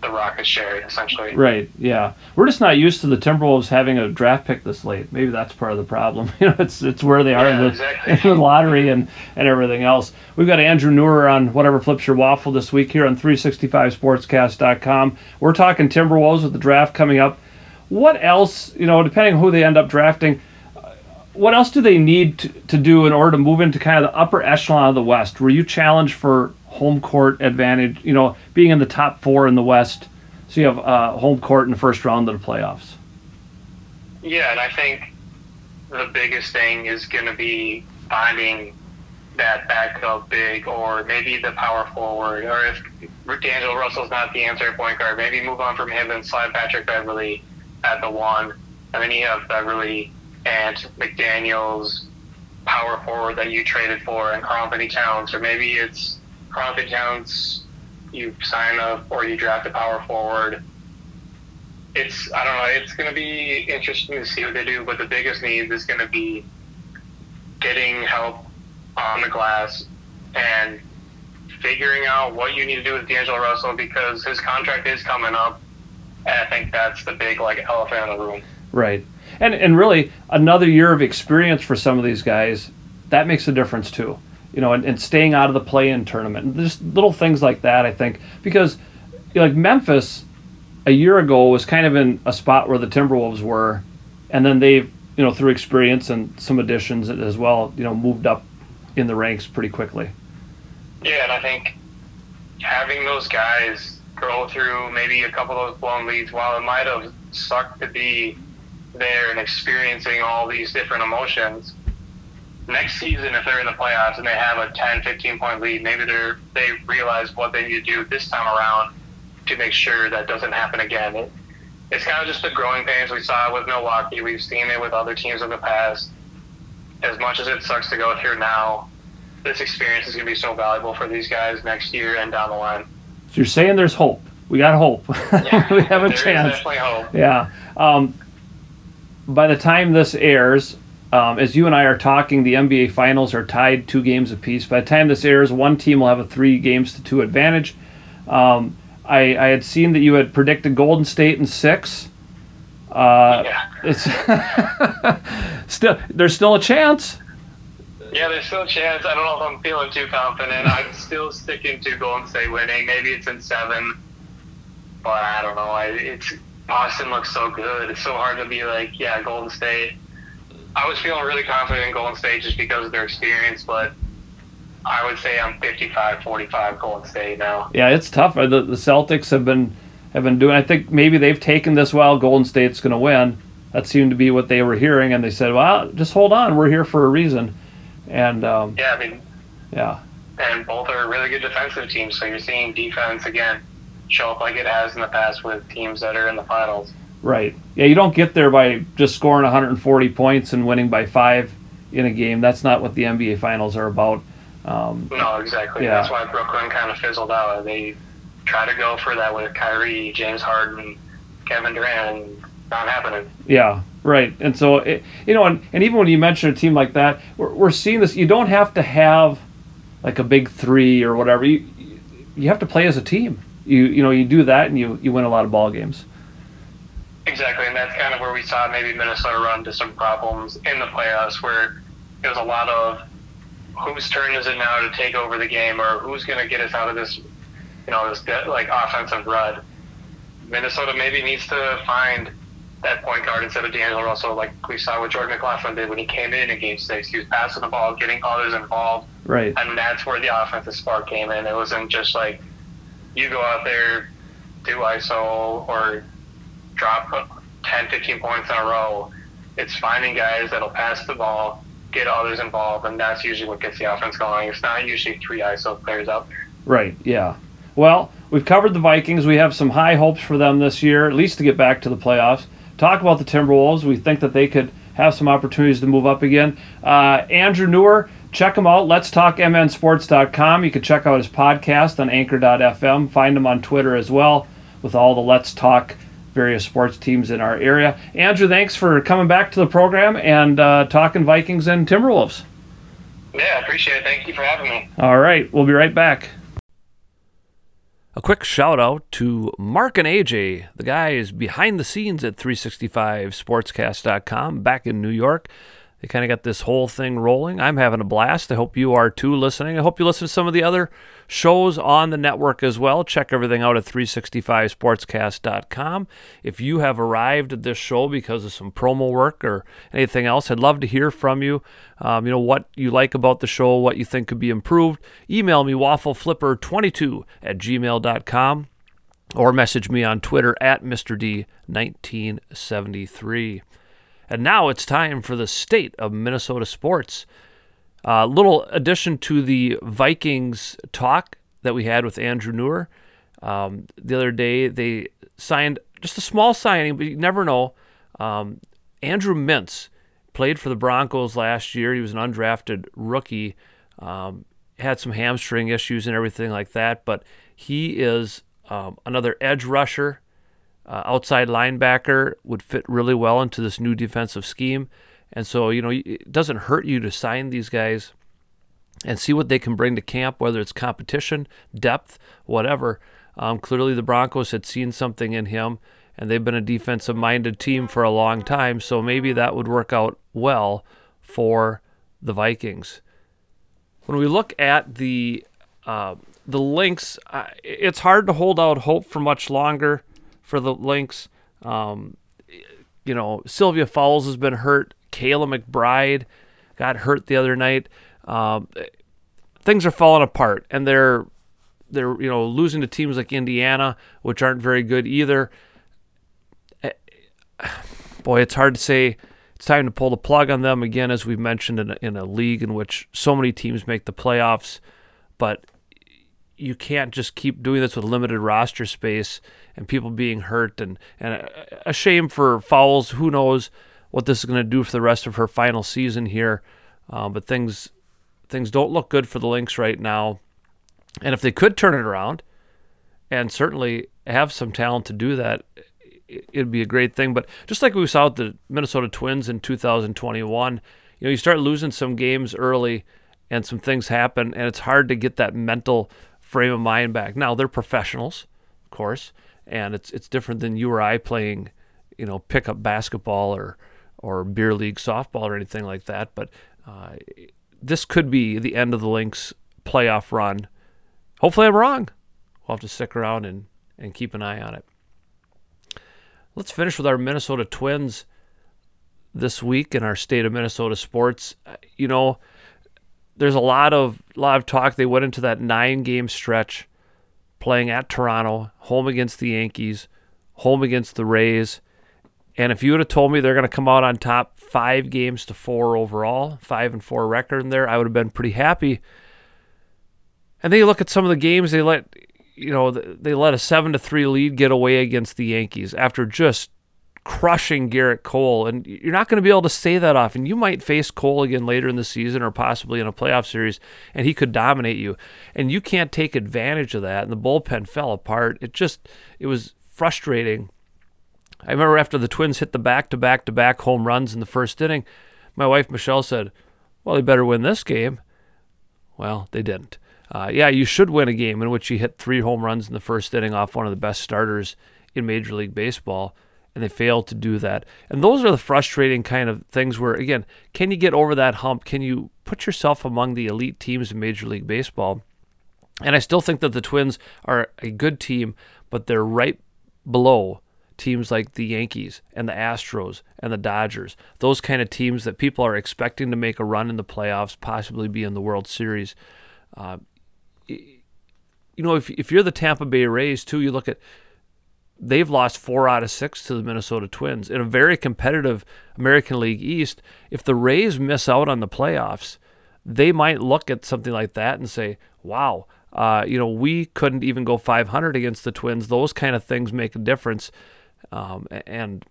the rock is shared essentially. Right. Yeah. We're just not used to the Timberwolves having a draft pick this late. Maybe that's part of the problem. (laughs) You know, it's it's where they are Yeah, in, the, exactly. in the lottery and and everything else. We've got Andrew Neurerer on whatever flips your waffle this week here on 365sportscast.com. We're talking Timberwolves with the draft coming up. What else? You know, depending on who they end up drafting. What else do they need to, to do in order to move into kind of the upper echelon of the West? Were you challenged for home court advantage? You know, being in the top four in the West, so you have uh, home court in the first round of the playoffs. Yeah, and I think the biggest thing is going to be finding that backup big or maybe the power forward. Or if D'Angelo Russell's not the answer at point guard, maybe move on from him and slide Patrick Beverley at the one. And then you have Beverley and McDaniels, power forward that you traded for, and Karl-Anthony Towns. Or maybe it's Karl-Anthony Towns, you sign up or you draft a power forward it's I don't know. It's going to be interesting to see what they do, but the biggest need is going to be getting help on the glass and figuring out what you need to do with D'Angelo Russell because his contract is coming up, and I think that's the big like elephant in the room. Right. And and really another year of experience for some of these guys, that makes a difference too. You know, and, and staying out of the play-in tournament. Just little things like that, I think, because like Memphis a year ago was kind of in a spot where the Timberwolves were, and then they've you know through experience and some additions as well, you know, moved up in the ranks pretty quickly. Yeah, and I think having those guys go through maybe a couple of those blown leads, while it might have sucked to be there and experiencing all these different emotions, next season, if they're in the playoffs and they have a 10, 15 point lead, maybe they're they realize what they need to do this time around to make sure that doesn't happen again. It, it's kind of just the growing pains we saw with Milwaukee. We've seen it with other teams in the past. As much as it sucks to go through now, this experience is going to be so valuable for these guys next year and down the line. So you're saying there's hope. We got hope. (laughs) Yeah, we have a chance. definitely hope. Yeah. Um, by the time this airs, um, as you and I are talking, the NBA Finals are tied two games apiece. By the time this airs, one team will have a three games to two advantage. Um, I, I had seen that you had predicted Golden State in six. Uh, Yeah. It's (laughs) still there's still a chance. Yeah, there's still a chance. I don't know if I'm feeling too confident. I'm still sticking to Golden State winning. Maybe it's in seven, but I don't know. I, it's Boston looks so good. It's so hard to be like, yeah, Golden State. I was feeling really confident in Golden State just because of their experience, but I would say I'm 55-45 Golden State now. Yeah, it's tough. Uh, The, the Celtics have been have been doing. I think maybe they've taken this well. Golden State's going to win. That seemed to be what they were hearing, and they said, "Well, just hold on. We're here for a reason." And um, Yeah, I mean, yeah, and both are really good defensive teams. So you're seeing defense again show up like it has in the past with teams that are in the finals. right. Yeah, you don't get there by just scoring 140 points and winning by five in a game. That's not what the NBA Finals are about. Um, No, exactly. Yeah. That's why Brooklyn kind of fizzled out. They try to go for that with Kyrie, James Harden, Kevin Durant, and not happening. Yeah, right. And so, it, you know, and, and even when you mention a team like that, we're, we're seeing this. You don't have to have like a big three or whatever. You you have to play as a team. You you know you do that and you you win a lot of ball games. Exactly, and that's kind of where we saw maybe Minnesota run into some problems in the playoffs, where it was a lot of whose turn is it now to take over the game, or who's going to get us out of this, you know, this like offensive rut. Minnesota maybe needs to find that point guard instead of D'Angelo Russell, like we saw what Jordan McLaughlin did when he came in in Game Six. He was passing the ball, getting others involved, Right. and that's where the offensive spark came in. It wasn't just like you go out there, do ISO or drop 10, 15 points in a row. It's finding guys that'll pass the ball, get others involved, and that's usually what gets the offense going. It's not usually three ISO players out there. Right. Yeah. Well, we've covered the Vikings. We have some high hopes for them this year, at least to get back to the playoffs. Talk about the Timberwolves. We think that they could have some opportunities to move up again. Uh, Andrew Neurerer, check him out. Let's talk mnsports.com. You can check out his podcast on anchor.fm. Find him on Twitter as well with all the Let's Talk various sports teams in our area. Andrew, thanks for coming back to the program and uh, talking Vikings and Timberwolves. Yeah, I appreciate it. Thank you for having me. All right, we'll be right back. A quick shout out to Mark and AJ, the guys behind the scenes at 365sportscast.com back in New York. They kind of got this whole thing rolling. I'm having a blast. I hope you are too listening. I hope you listen to some of the other shows on the network as well. Check everything out at 365sportscast.com. If you have arrived at this show because of some promo work or anything else, I'd love to hear from you. Um, you know, what you like about the show, what you think could be improved. Email me, waffleflipper22 at gmail.com or message me on Twitter at Mr. D1973. And now it's time for the state of Minnesota sports. A uh, little addition to the Vikings talk that we had with Andrew Neurerer. Um, the other day, they signed just a small signing, but you never know. Um, Andrew Mintz played for the Broncos last year. He was an undrafted rookie, um, had some hamstring issues and everything like that, but he is um, another edge rusher, uh, outside linebacker, would fit really well into this new defensive scheme. And so, you know, it doesn't hurt you to sign these guys and see what they can bring to camp, whether it's competition, depth, whatever. Um, clearly, the Broncos had seen something in him, and they've been a defensive minded team for a long time. So maybe that would work out well for the Vikings. When we look at the uh, the Lynx, uh, it's hard to hold out hope for much longer for the Lynx. Um, you know, Sylvia Fowles has been hurt. Kayla McBride got hurt the other night. Um, things are falling apart, and they're they're you know losing to teams like Indiana, which aren't very good either. Eh, boy, it's hard to say. It's time to pull the plug on them again, as we've mentioned in a, in a league in which so many teams make the playoffs, but you can't just keep doing this with limited roster space and people being hurt and and a, shame for Fowles. Who knows? what this is going to do for the rest of her final season here. Uh, but things things don't look good for the Lynx right now. And if they could turn it around, and certainly have some talent to do that, it'd be a great thing. But just like we saw with the Minnesota Twins in 2021, you know, you start losing some games early, and some things happen, and it's hard to get that mental frame of mind back. Now they're professionals, of course, and it's it's different than you or I playing, you know, pickup basketball or or beer league softball or anything like that. But uh, this could be the end of the Lynx playoff run. Hopefully, I'm wrong. We'll have to stick around and, and keep an eye on it. Let's finish with our Minnesota Twins this week in our state of Minnesota sports. Uh, you know, there's a lot of lot of talk. They went into that nine game stretch playing at Toronto, home against the Yankees, home against the Rays. And if you would have told me they're going to come out on top five games to four overall, five and four record in there, I would have been pretty happy. And then you look at some of the games they let, you know, they let a seven to three lead get away against the Yankees after just crushing Gerrit Cole. And you're not going to be able to say that often. You might face Cole again later in the season or possibly in a playoff series, and he could dominate you. And you can't take advantage of that. And the bullpen fell apart. It just, it was frustrating I remember after the Twins hit the back to back to back home runs in the first inning, my wife Michelle said, Well, they better win this game. Well, they didn't. Uh, yeah, you should win a game in which you hit three home runs in the first inning off one of the best starters in Major League Baseball, and they fail to do that. And those are the frustrating kind of things where, again, can you get over that hump? Can you put yourself among the elite teams in Major League Baseball? And I still think that the Twins are a good team, but they're right below teams like the Yankees and the Astros and the Dodgers, those kind of teams that people are expecting to make a run in the playoffs, possibly be in the World Series. Uh, you know, if, if you're the Tampa Bay Rays, too, you look at they've lost four out of six to the Minnesota Twins in a very competitive American League East. If the Rays miss out on the playoffs, they might look at something like that and say, wow, uh, you know, we couldn't even go 500 against the Twins. Those kind of things make a difference. Um, and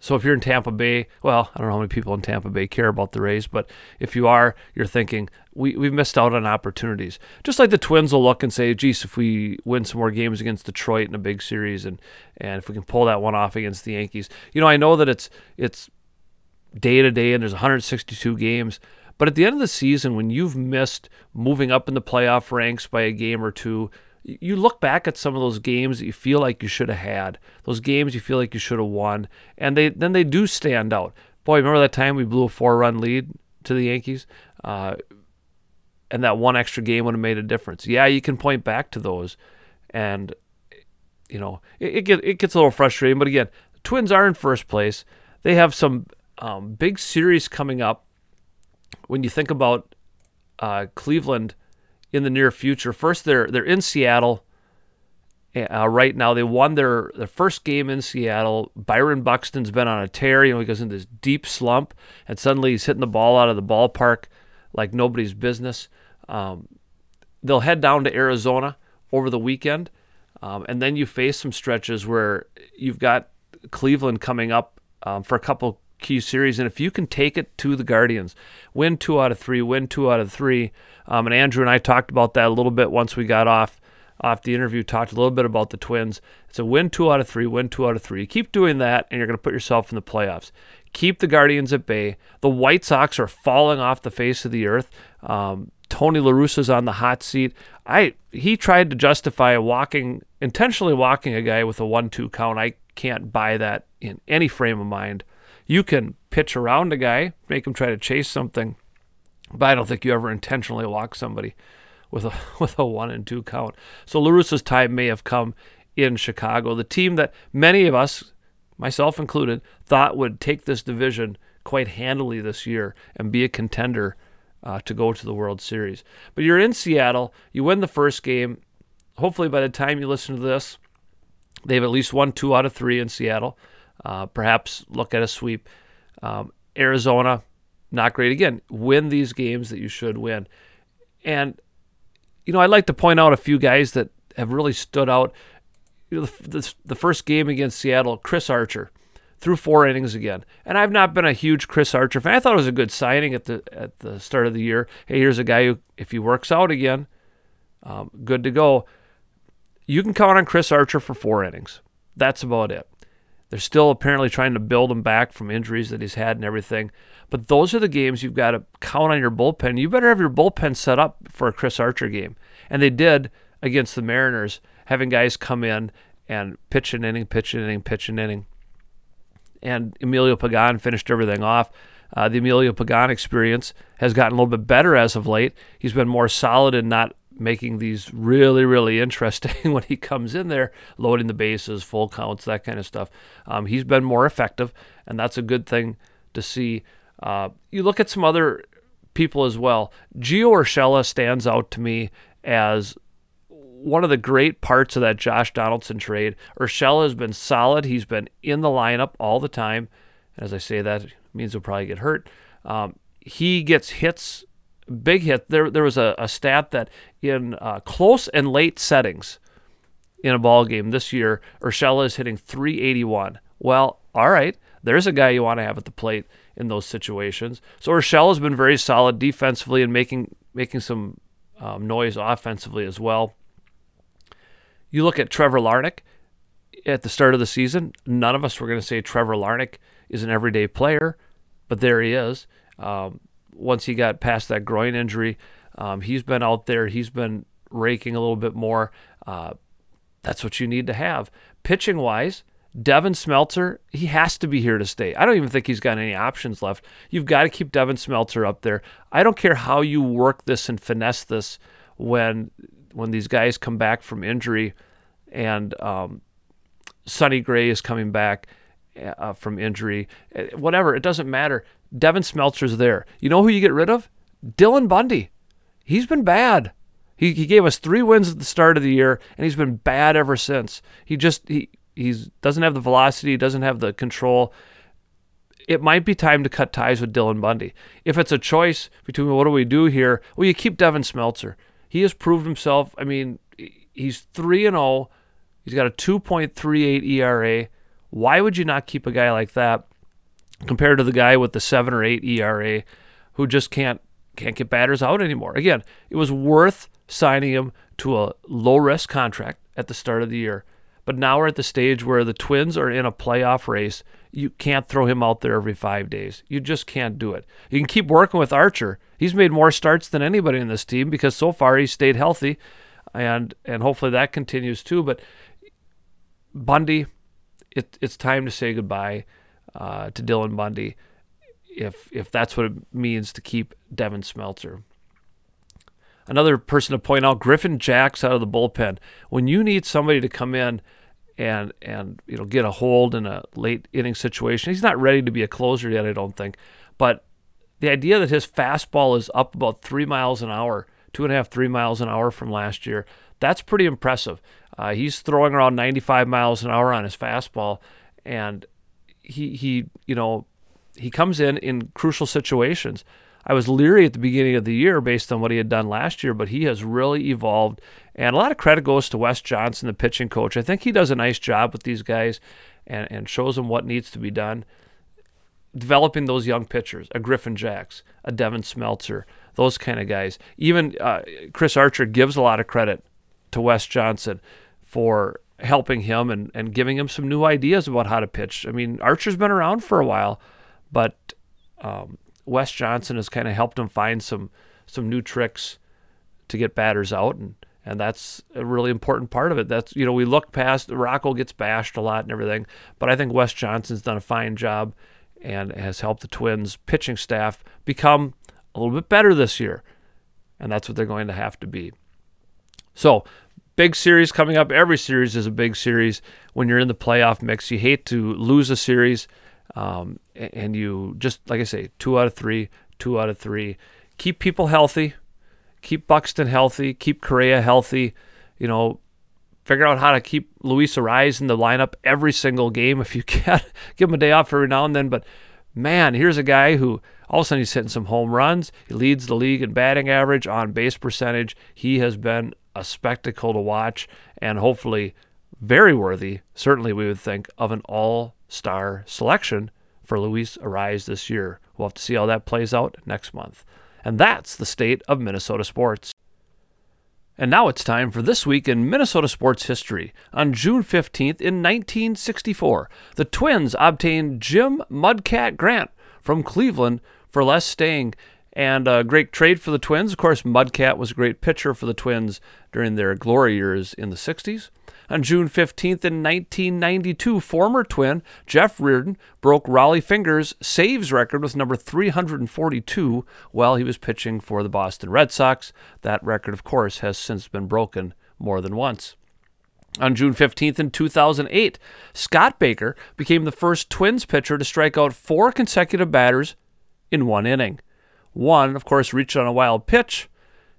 so if you're in Tampa Bay, well, I don't know how many people in Tampa Bay care about the Rays, but if you are, you're thinking we we've missed out on opportunities. Just like the Twins will look and say, "Geez, if we win some more games against Detroit in a big series, and and if we can pull that one off against the Yankees, you know, I know that it's it's day to day and there's 162 games." But at the end of the season, when you've missed moving up in the playoff ranks by a game or two, you look back at some of those games that you feel like you should have had, those games you feel like you should have won, and they then they do stand out. Boy, remember that time we blew a four-run lead to the Yankees, uh, and that one extra game would have made a difference. Yeah, you can point back to those, and you know it, it, get, it gets a little frustrating. But again, the Twins are in first place. They have some um, big series coming up. When you think about uh, Cleveland in the near future. First, they're they're in Seattle uh, right now. They won their their first game in Seattle. Byron Buxton's been on a tear. You know, he goes into this deep slump, and suddenly he's hitting the ball out of the ballpark like nobody's business. Um, they'll head down to Arizona over the weekend, um, and then you face some stretches where you've got Cleveland coming up um, for a couple key series. And if you can take it to the Guardians, win two out of three, win two out of three. Um, and Andrew and I talked about that a little bit once we got off off the interview. Talked a little bit about the Twins. It's a win two out of three, win two out of three. keep doing that, and you're going to put yourself in the playoffs. Keep the Guardians at bay. The White Sox are falling off the face of the earth. Um, Tony La Russa's on the hot seat. I he tried to justify walking intentionally walking a guy with a one-two count. I can't buy that in any frame of mind. You can pitch around a guy, make him try to chase something, but I don't think you ever intentionally walk somebody with a (laughs) with a one and two count. So La Russa's time may have come in Chicago. The team that many of us, myself included, thought would take this division quite handily this year and be a contender uh, to go to the World Series. But you're in Seattle. You win the first game. Hopefully, by the time you listen to this, they've at least won two out of three in Seattle. Uh, perhaps look at a sweep. Um, Arizona, not great again. Win these games that you should win. And, you know, I'd like to point out a few guys that have really stood out. You know, the, the, the first game against Seattle, Chris Archer threw four innings again. And I've not been a huge Chris Archer fan. I thought it was a good signing at the at the start of the year. Hey, here's a guy who, if he works out again, um, good to go. You can count on Chris Archer for four innings. That's about it. They're still apparently trying to build him back from injuries that he's had and everything. But those are the games you've got to count on your bullpen. You better have your bullpen set up for a Chris Archer game. And they did against the Mariners, having guys come in and pitch an inning, pitch an inning, pitch an inning. And Emilio Pagan finished everything off. Uh, the Emilio Pagan experience has gotten a little bit better as of late. He's been more solid and not making these really, really (laughs) interesting when he comes in there, loading the bases, full counts, that kind of stuff. Um, he's been more effective, and that's a good thing to see. Uh, you look at some other people as well. Gio Urshela stands out to me as one of the great parts of that Josh Donaldson trade. Urshela has been solid. He's been in the lineup all the time. As I say that, means he'll probably get hurt. Um, he gets hits big hit. There, there was a, a stat that in uh, close and late settings in a ball game this year, Urshela is hitting 381. Well, all right, there's a guy you want to have at the plate in those situations. So Urshela has been very solid defensively and making making some um, noise offensively as well. You look at Trevor Larnach at the start of the season. None of us were going to say Trevor Larnach is an everyday player, but there he is. Um, once he got past that groin injury. Um, he's been out there. He's been raking a little bit more. Uh, that's what you need to have. Pitching wise, Devin Smeltzer, he has to be here to stay. I don't even think he's got any options left. You've got to keep Devin Smeltzer up there. I don't care how you work this and finesse this when when these guys come back from injury and um, Sonny Gray is coming back uh, from injury, uh, whatever, it doesn't matter. Devin Smeltzer's there. You know who you get rid of? Dylan Bundy. He's been bad. He, he gave us three wins at the start of the year, and he's been bad ever since. He just he he's doesn't have the velocity, doesn't have the control. it might be time to cut ties with Dylan Bundy. If it's a choice between what do we do here, well, you keep Devin Smeltzer. He has proved himself. I mean, he's 3 and 0. He's got a 2.38 ERA. Why would you not keep a guy like that compared to the guy with the 7 or 8 ERA who just can't can't get batters out anymore? Again, it was worth signing him to a low risk contract at the start of the year. But now we're at the stage where the Twins are in a playoff race. You can't throw him out there every five days. You just can't do it. You can keep working with Archer. He's made more starts than anybody in this team because so far he's stayed healthy, and and hopefully that continues too. But Bundy, it, it's time to say goodbye uh, to Dylan Bundy, if if that's what it means to keep Devin Smeltzer. Another person to point out, Griffin Jax out of the bullpen. When you need somebody to come in and and you know get a hold in a late inning situation, he's not ready to be a closer yet, I don't think. But the idea that his fastball is up about three miles an hour, two and a half, three miles an hour from last year, that's pretty impressive. Uh, he's throwing around 95 miles an hour on his fastball, and he he you know he comes in in crucial situations. I was leery at the beginning of the year based on what he had done last year, but he has really evolved. And a lot of credit goes to Wes Johnson, the pitching coach. I think he does a nice job with these guys and, and shows them what needs to be done. Developing those young pitchers, a Griffin Jax, a Devin Smeltzer, those kind of guys. Even uh, Chris Archer gives a lot of credit to Wes Johnson for helping him and, and giving him some new ideas about how to pitch. I mean, Archer's been around for a while, but um, Wes Johnson has kind of helped him find some some new tricks to get batters out, and and that's a really important part of it. That's you know we look past Rocco gets bashed a lot and everything, but I think Wes Johnson's done a fine job and has helped the Twins pitching staff become a little bit better this year, and that's what they're going to have to be. So big series coming up. Every series is a big series when you're in the playoff mix. You hate to lose a series, um, and you just like I say, two out of three, two out of three. Keep people healthy, keep Buxton healthy, keep Correa healthy. You know, figure out how to keep Luis Arraez in the lineup every single game if you (laughs) can. Give him a day off every now and then, but man, here's a guy who all of a sudden he's hitting some home runs. He leads the league in batting average, on base percentage. He has been a spectacle to watch and hopefully very worthy, certainly we would think, of an all star selection for Luis Arraez this year. We'll have to see how that plays out next month. And that's the state of Minnesota sports. And now it's time for This Week in Minnesota Sports History. On June 15th, in 1964, the Twins obtained Jim Mudcat Grant from Cleveland for Lee Stange and a great trade for the Twins. Of course, Mudcat was a great pitcher for the Twins during their glory years in the 60s. On June 15th in 1992, former twin Jeff Reardon broke Rollie Fingers' saves record with number 342 while he was pitching for the Boston Red Sox. That record, of course, has since been broken more than once. On June 15th in 2008, Scott Baker became the first Twins pitcher to strike out four consecutive batters in one inning. One, of course, reached on a wild pitch,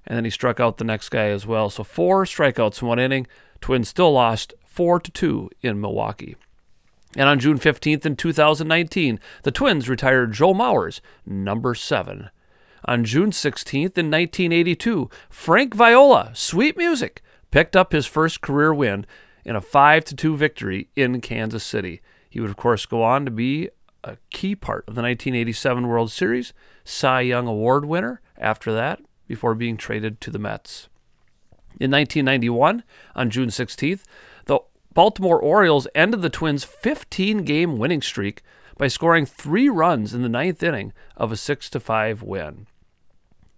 and then he struck out the next guy as well. So four strikeouts in one inning. Twins still lost 4 to 2 in Milwaukee. And on June 15th in 2019, the Twins retired Joe Mauer's, number 7. On June 16th in 1982, Frank Viola, Sweet Music, picked up his first career win in a 5 2 victory in Kansas City. He would, of course, go on to be a key part of the 1987 World Series, Cy Young Award winner after that, before being traded to the Mets. In 1991, on June 16th, the Baltimore Orioles ended the Twins' 15 game winning streak by scoring three runs in the ninth inning of a 6 5 win.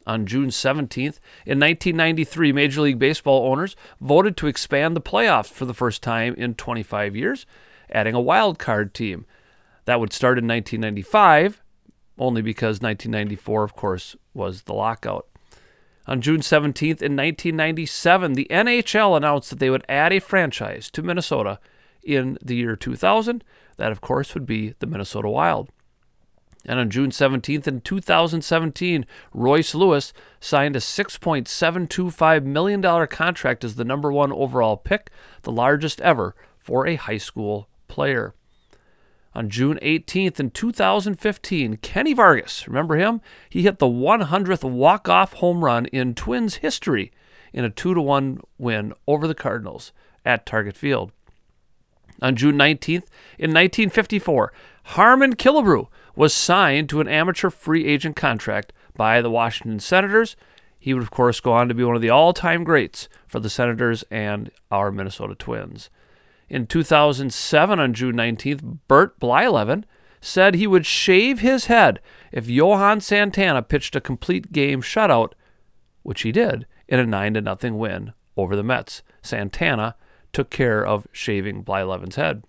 On June 17th, in 1993, Major League Baseball owners voted to expand the playoffs for the first time in 25 years, adding a wild card team. That would start in 1995, only because 1994, of course, was the lockout. On June 17th, in 1997, the NHL announced that they would add a franchise to Minnesota in the year 2000. That, of course, would be the Minnesota Wild. And on June 17th, in 2017, Royce Lewis signed a $6.725 million contract as the number one overall pick, the largest ever for a high school player. On June 18th in 2015, Kenny Vargas, remember him? He hit the 100th walk-off home run in Twins history in a 2 to 1 win over the Cardinals at Target Field. On June 19th in 1954, Harmon Killebrew was signed to an amateur free agent contract by the Washington Senators. He would, of course, go on to be one of the all time greats for the Senators and our Minnesota Twins. In 2007, on June 19th, Bert Blyleven said he would shave his head if Johan Santana pitched a complete game shutout, which he did in a 9 0 win over the Mets. Santana took care of shaving Blyleven's head.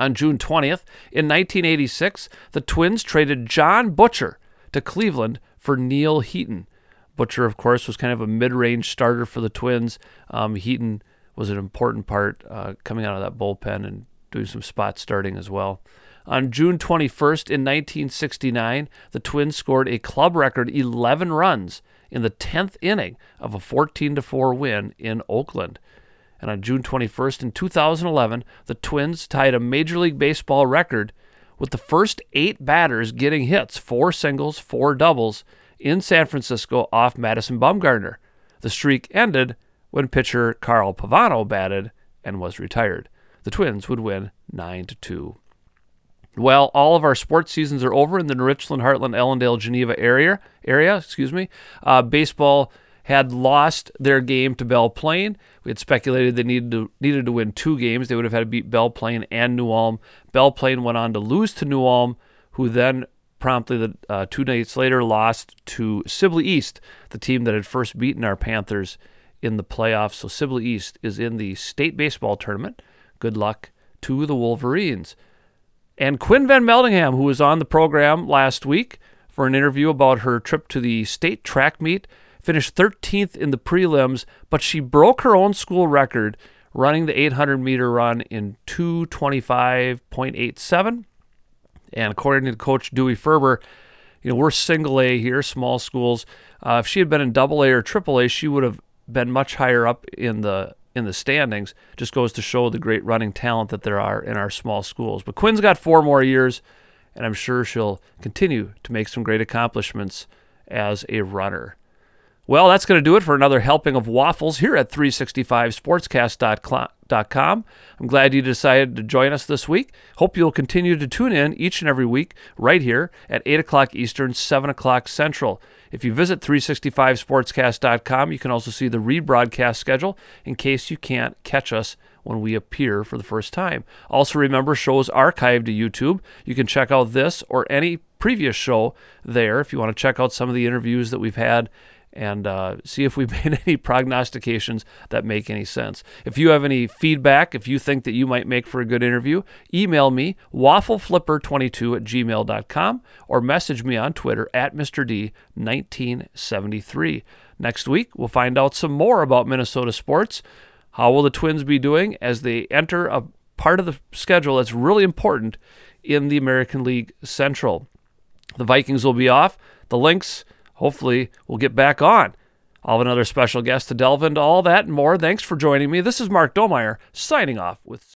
On June 20th, in 1986, the Twins traded John Butcher to Cleveland for Neal Heaton. Butcher, of course, was kind of a mid range starter for the Twins. Um, Heaton was an important part uh, coming out of that bullpen and doing some spot starting as well. On June 21st, in 1969, the Twins scored a club record 11 runs in the 10th inning of a 14 4 win in Oakland. And on June 21st, in 2011, the Twins tied a Major League Baseball record with the first eight batters getting hits four singles, four doubles in San Francisco off Madison Bumgarner. The streak ended when pitcher Carl Pavano batted and was retired. The Twins would win 9 to 2. Well, all of our sports seasons are over in the Richland, Hartland, Ellendale, Geneva area. Area, excuse me. Uh, baseball had lost their game to Belle Plaine. We had speculated they needed to needed to win two games. They would have had to beat Belle Plaine and New Ulm. Belle Plaine went on to lose to New Ulm, who then promptly the uh, two nights later lost to Sibley East, the team that had first beaten our Panthers in the playoffs. So Sibley East is in the state baseball tournament. Good luck to the Wolverines. And Quinn Van Meldingham, who was on the program last week for an interview about her trip to the state track meet, finished 13th in the prelims, but she broke her own school record running the 800 meter run in 225.87. And according to Coach Dewey Ferber, you know, we're single A here, small schools. Uh, if she had been in double A or triple A, she would have been much higher up in the in the standings. Just goes to show the great running talent that there are in our small schools. But Quinn's got four more years, and I'm sure she'll continue to make some great accomplishments as a runner. Well, that's going to do it for another helping of waffles here at 365sportscast.com. I'm glad you decided to join us this week. Hope you'll continue to tune in each and every week right here at 8 o'clock Eastern, 7 o'clock Central. If you visit 365sportscast.com, you can also see the rebroadcast schedule in case you can't catch us when we appear for the first time. Also, remember, shows archived to YouTube. You can check out this or any previous show there if you want to check out some of the interviews that we've had and uh, see if we've (laughs) made any prognostications that make any sense. If you have any feedback, if you think that you might make for a good interview, email me, waffleflipper22 at gmail.com, or message me on Twitter at Mr. D1973. Next week, we'll find out some more about Minnesota sports. How will the Twins be doing as they enter a part of the schedule that's really important in the American League Central? The Vikings will be off. The Lynx hopefully we'll get back on. I'll have another special guest to delve into all that and more. Thanks for joining me. This is Mark Domeyer signing off with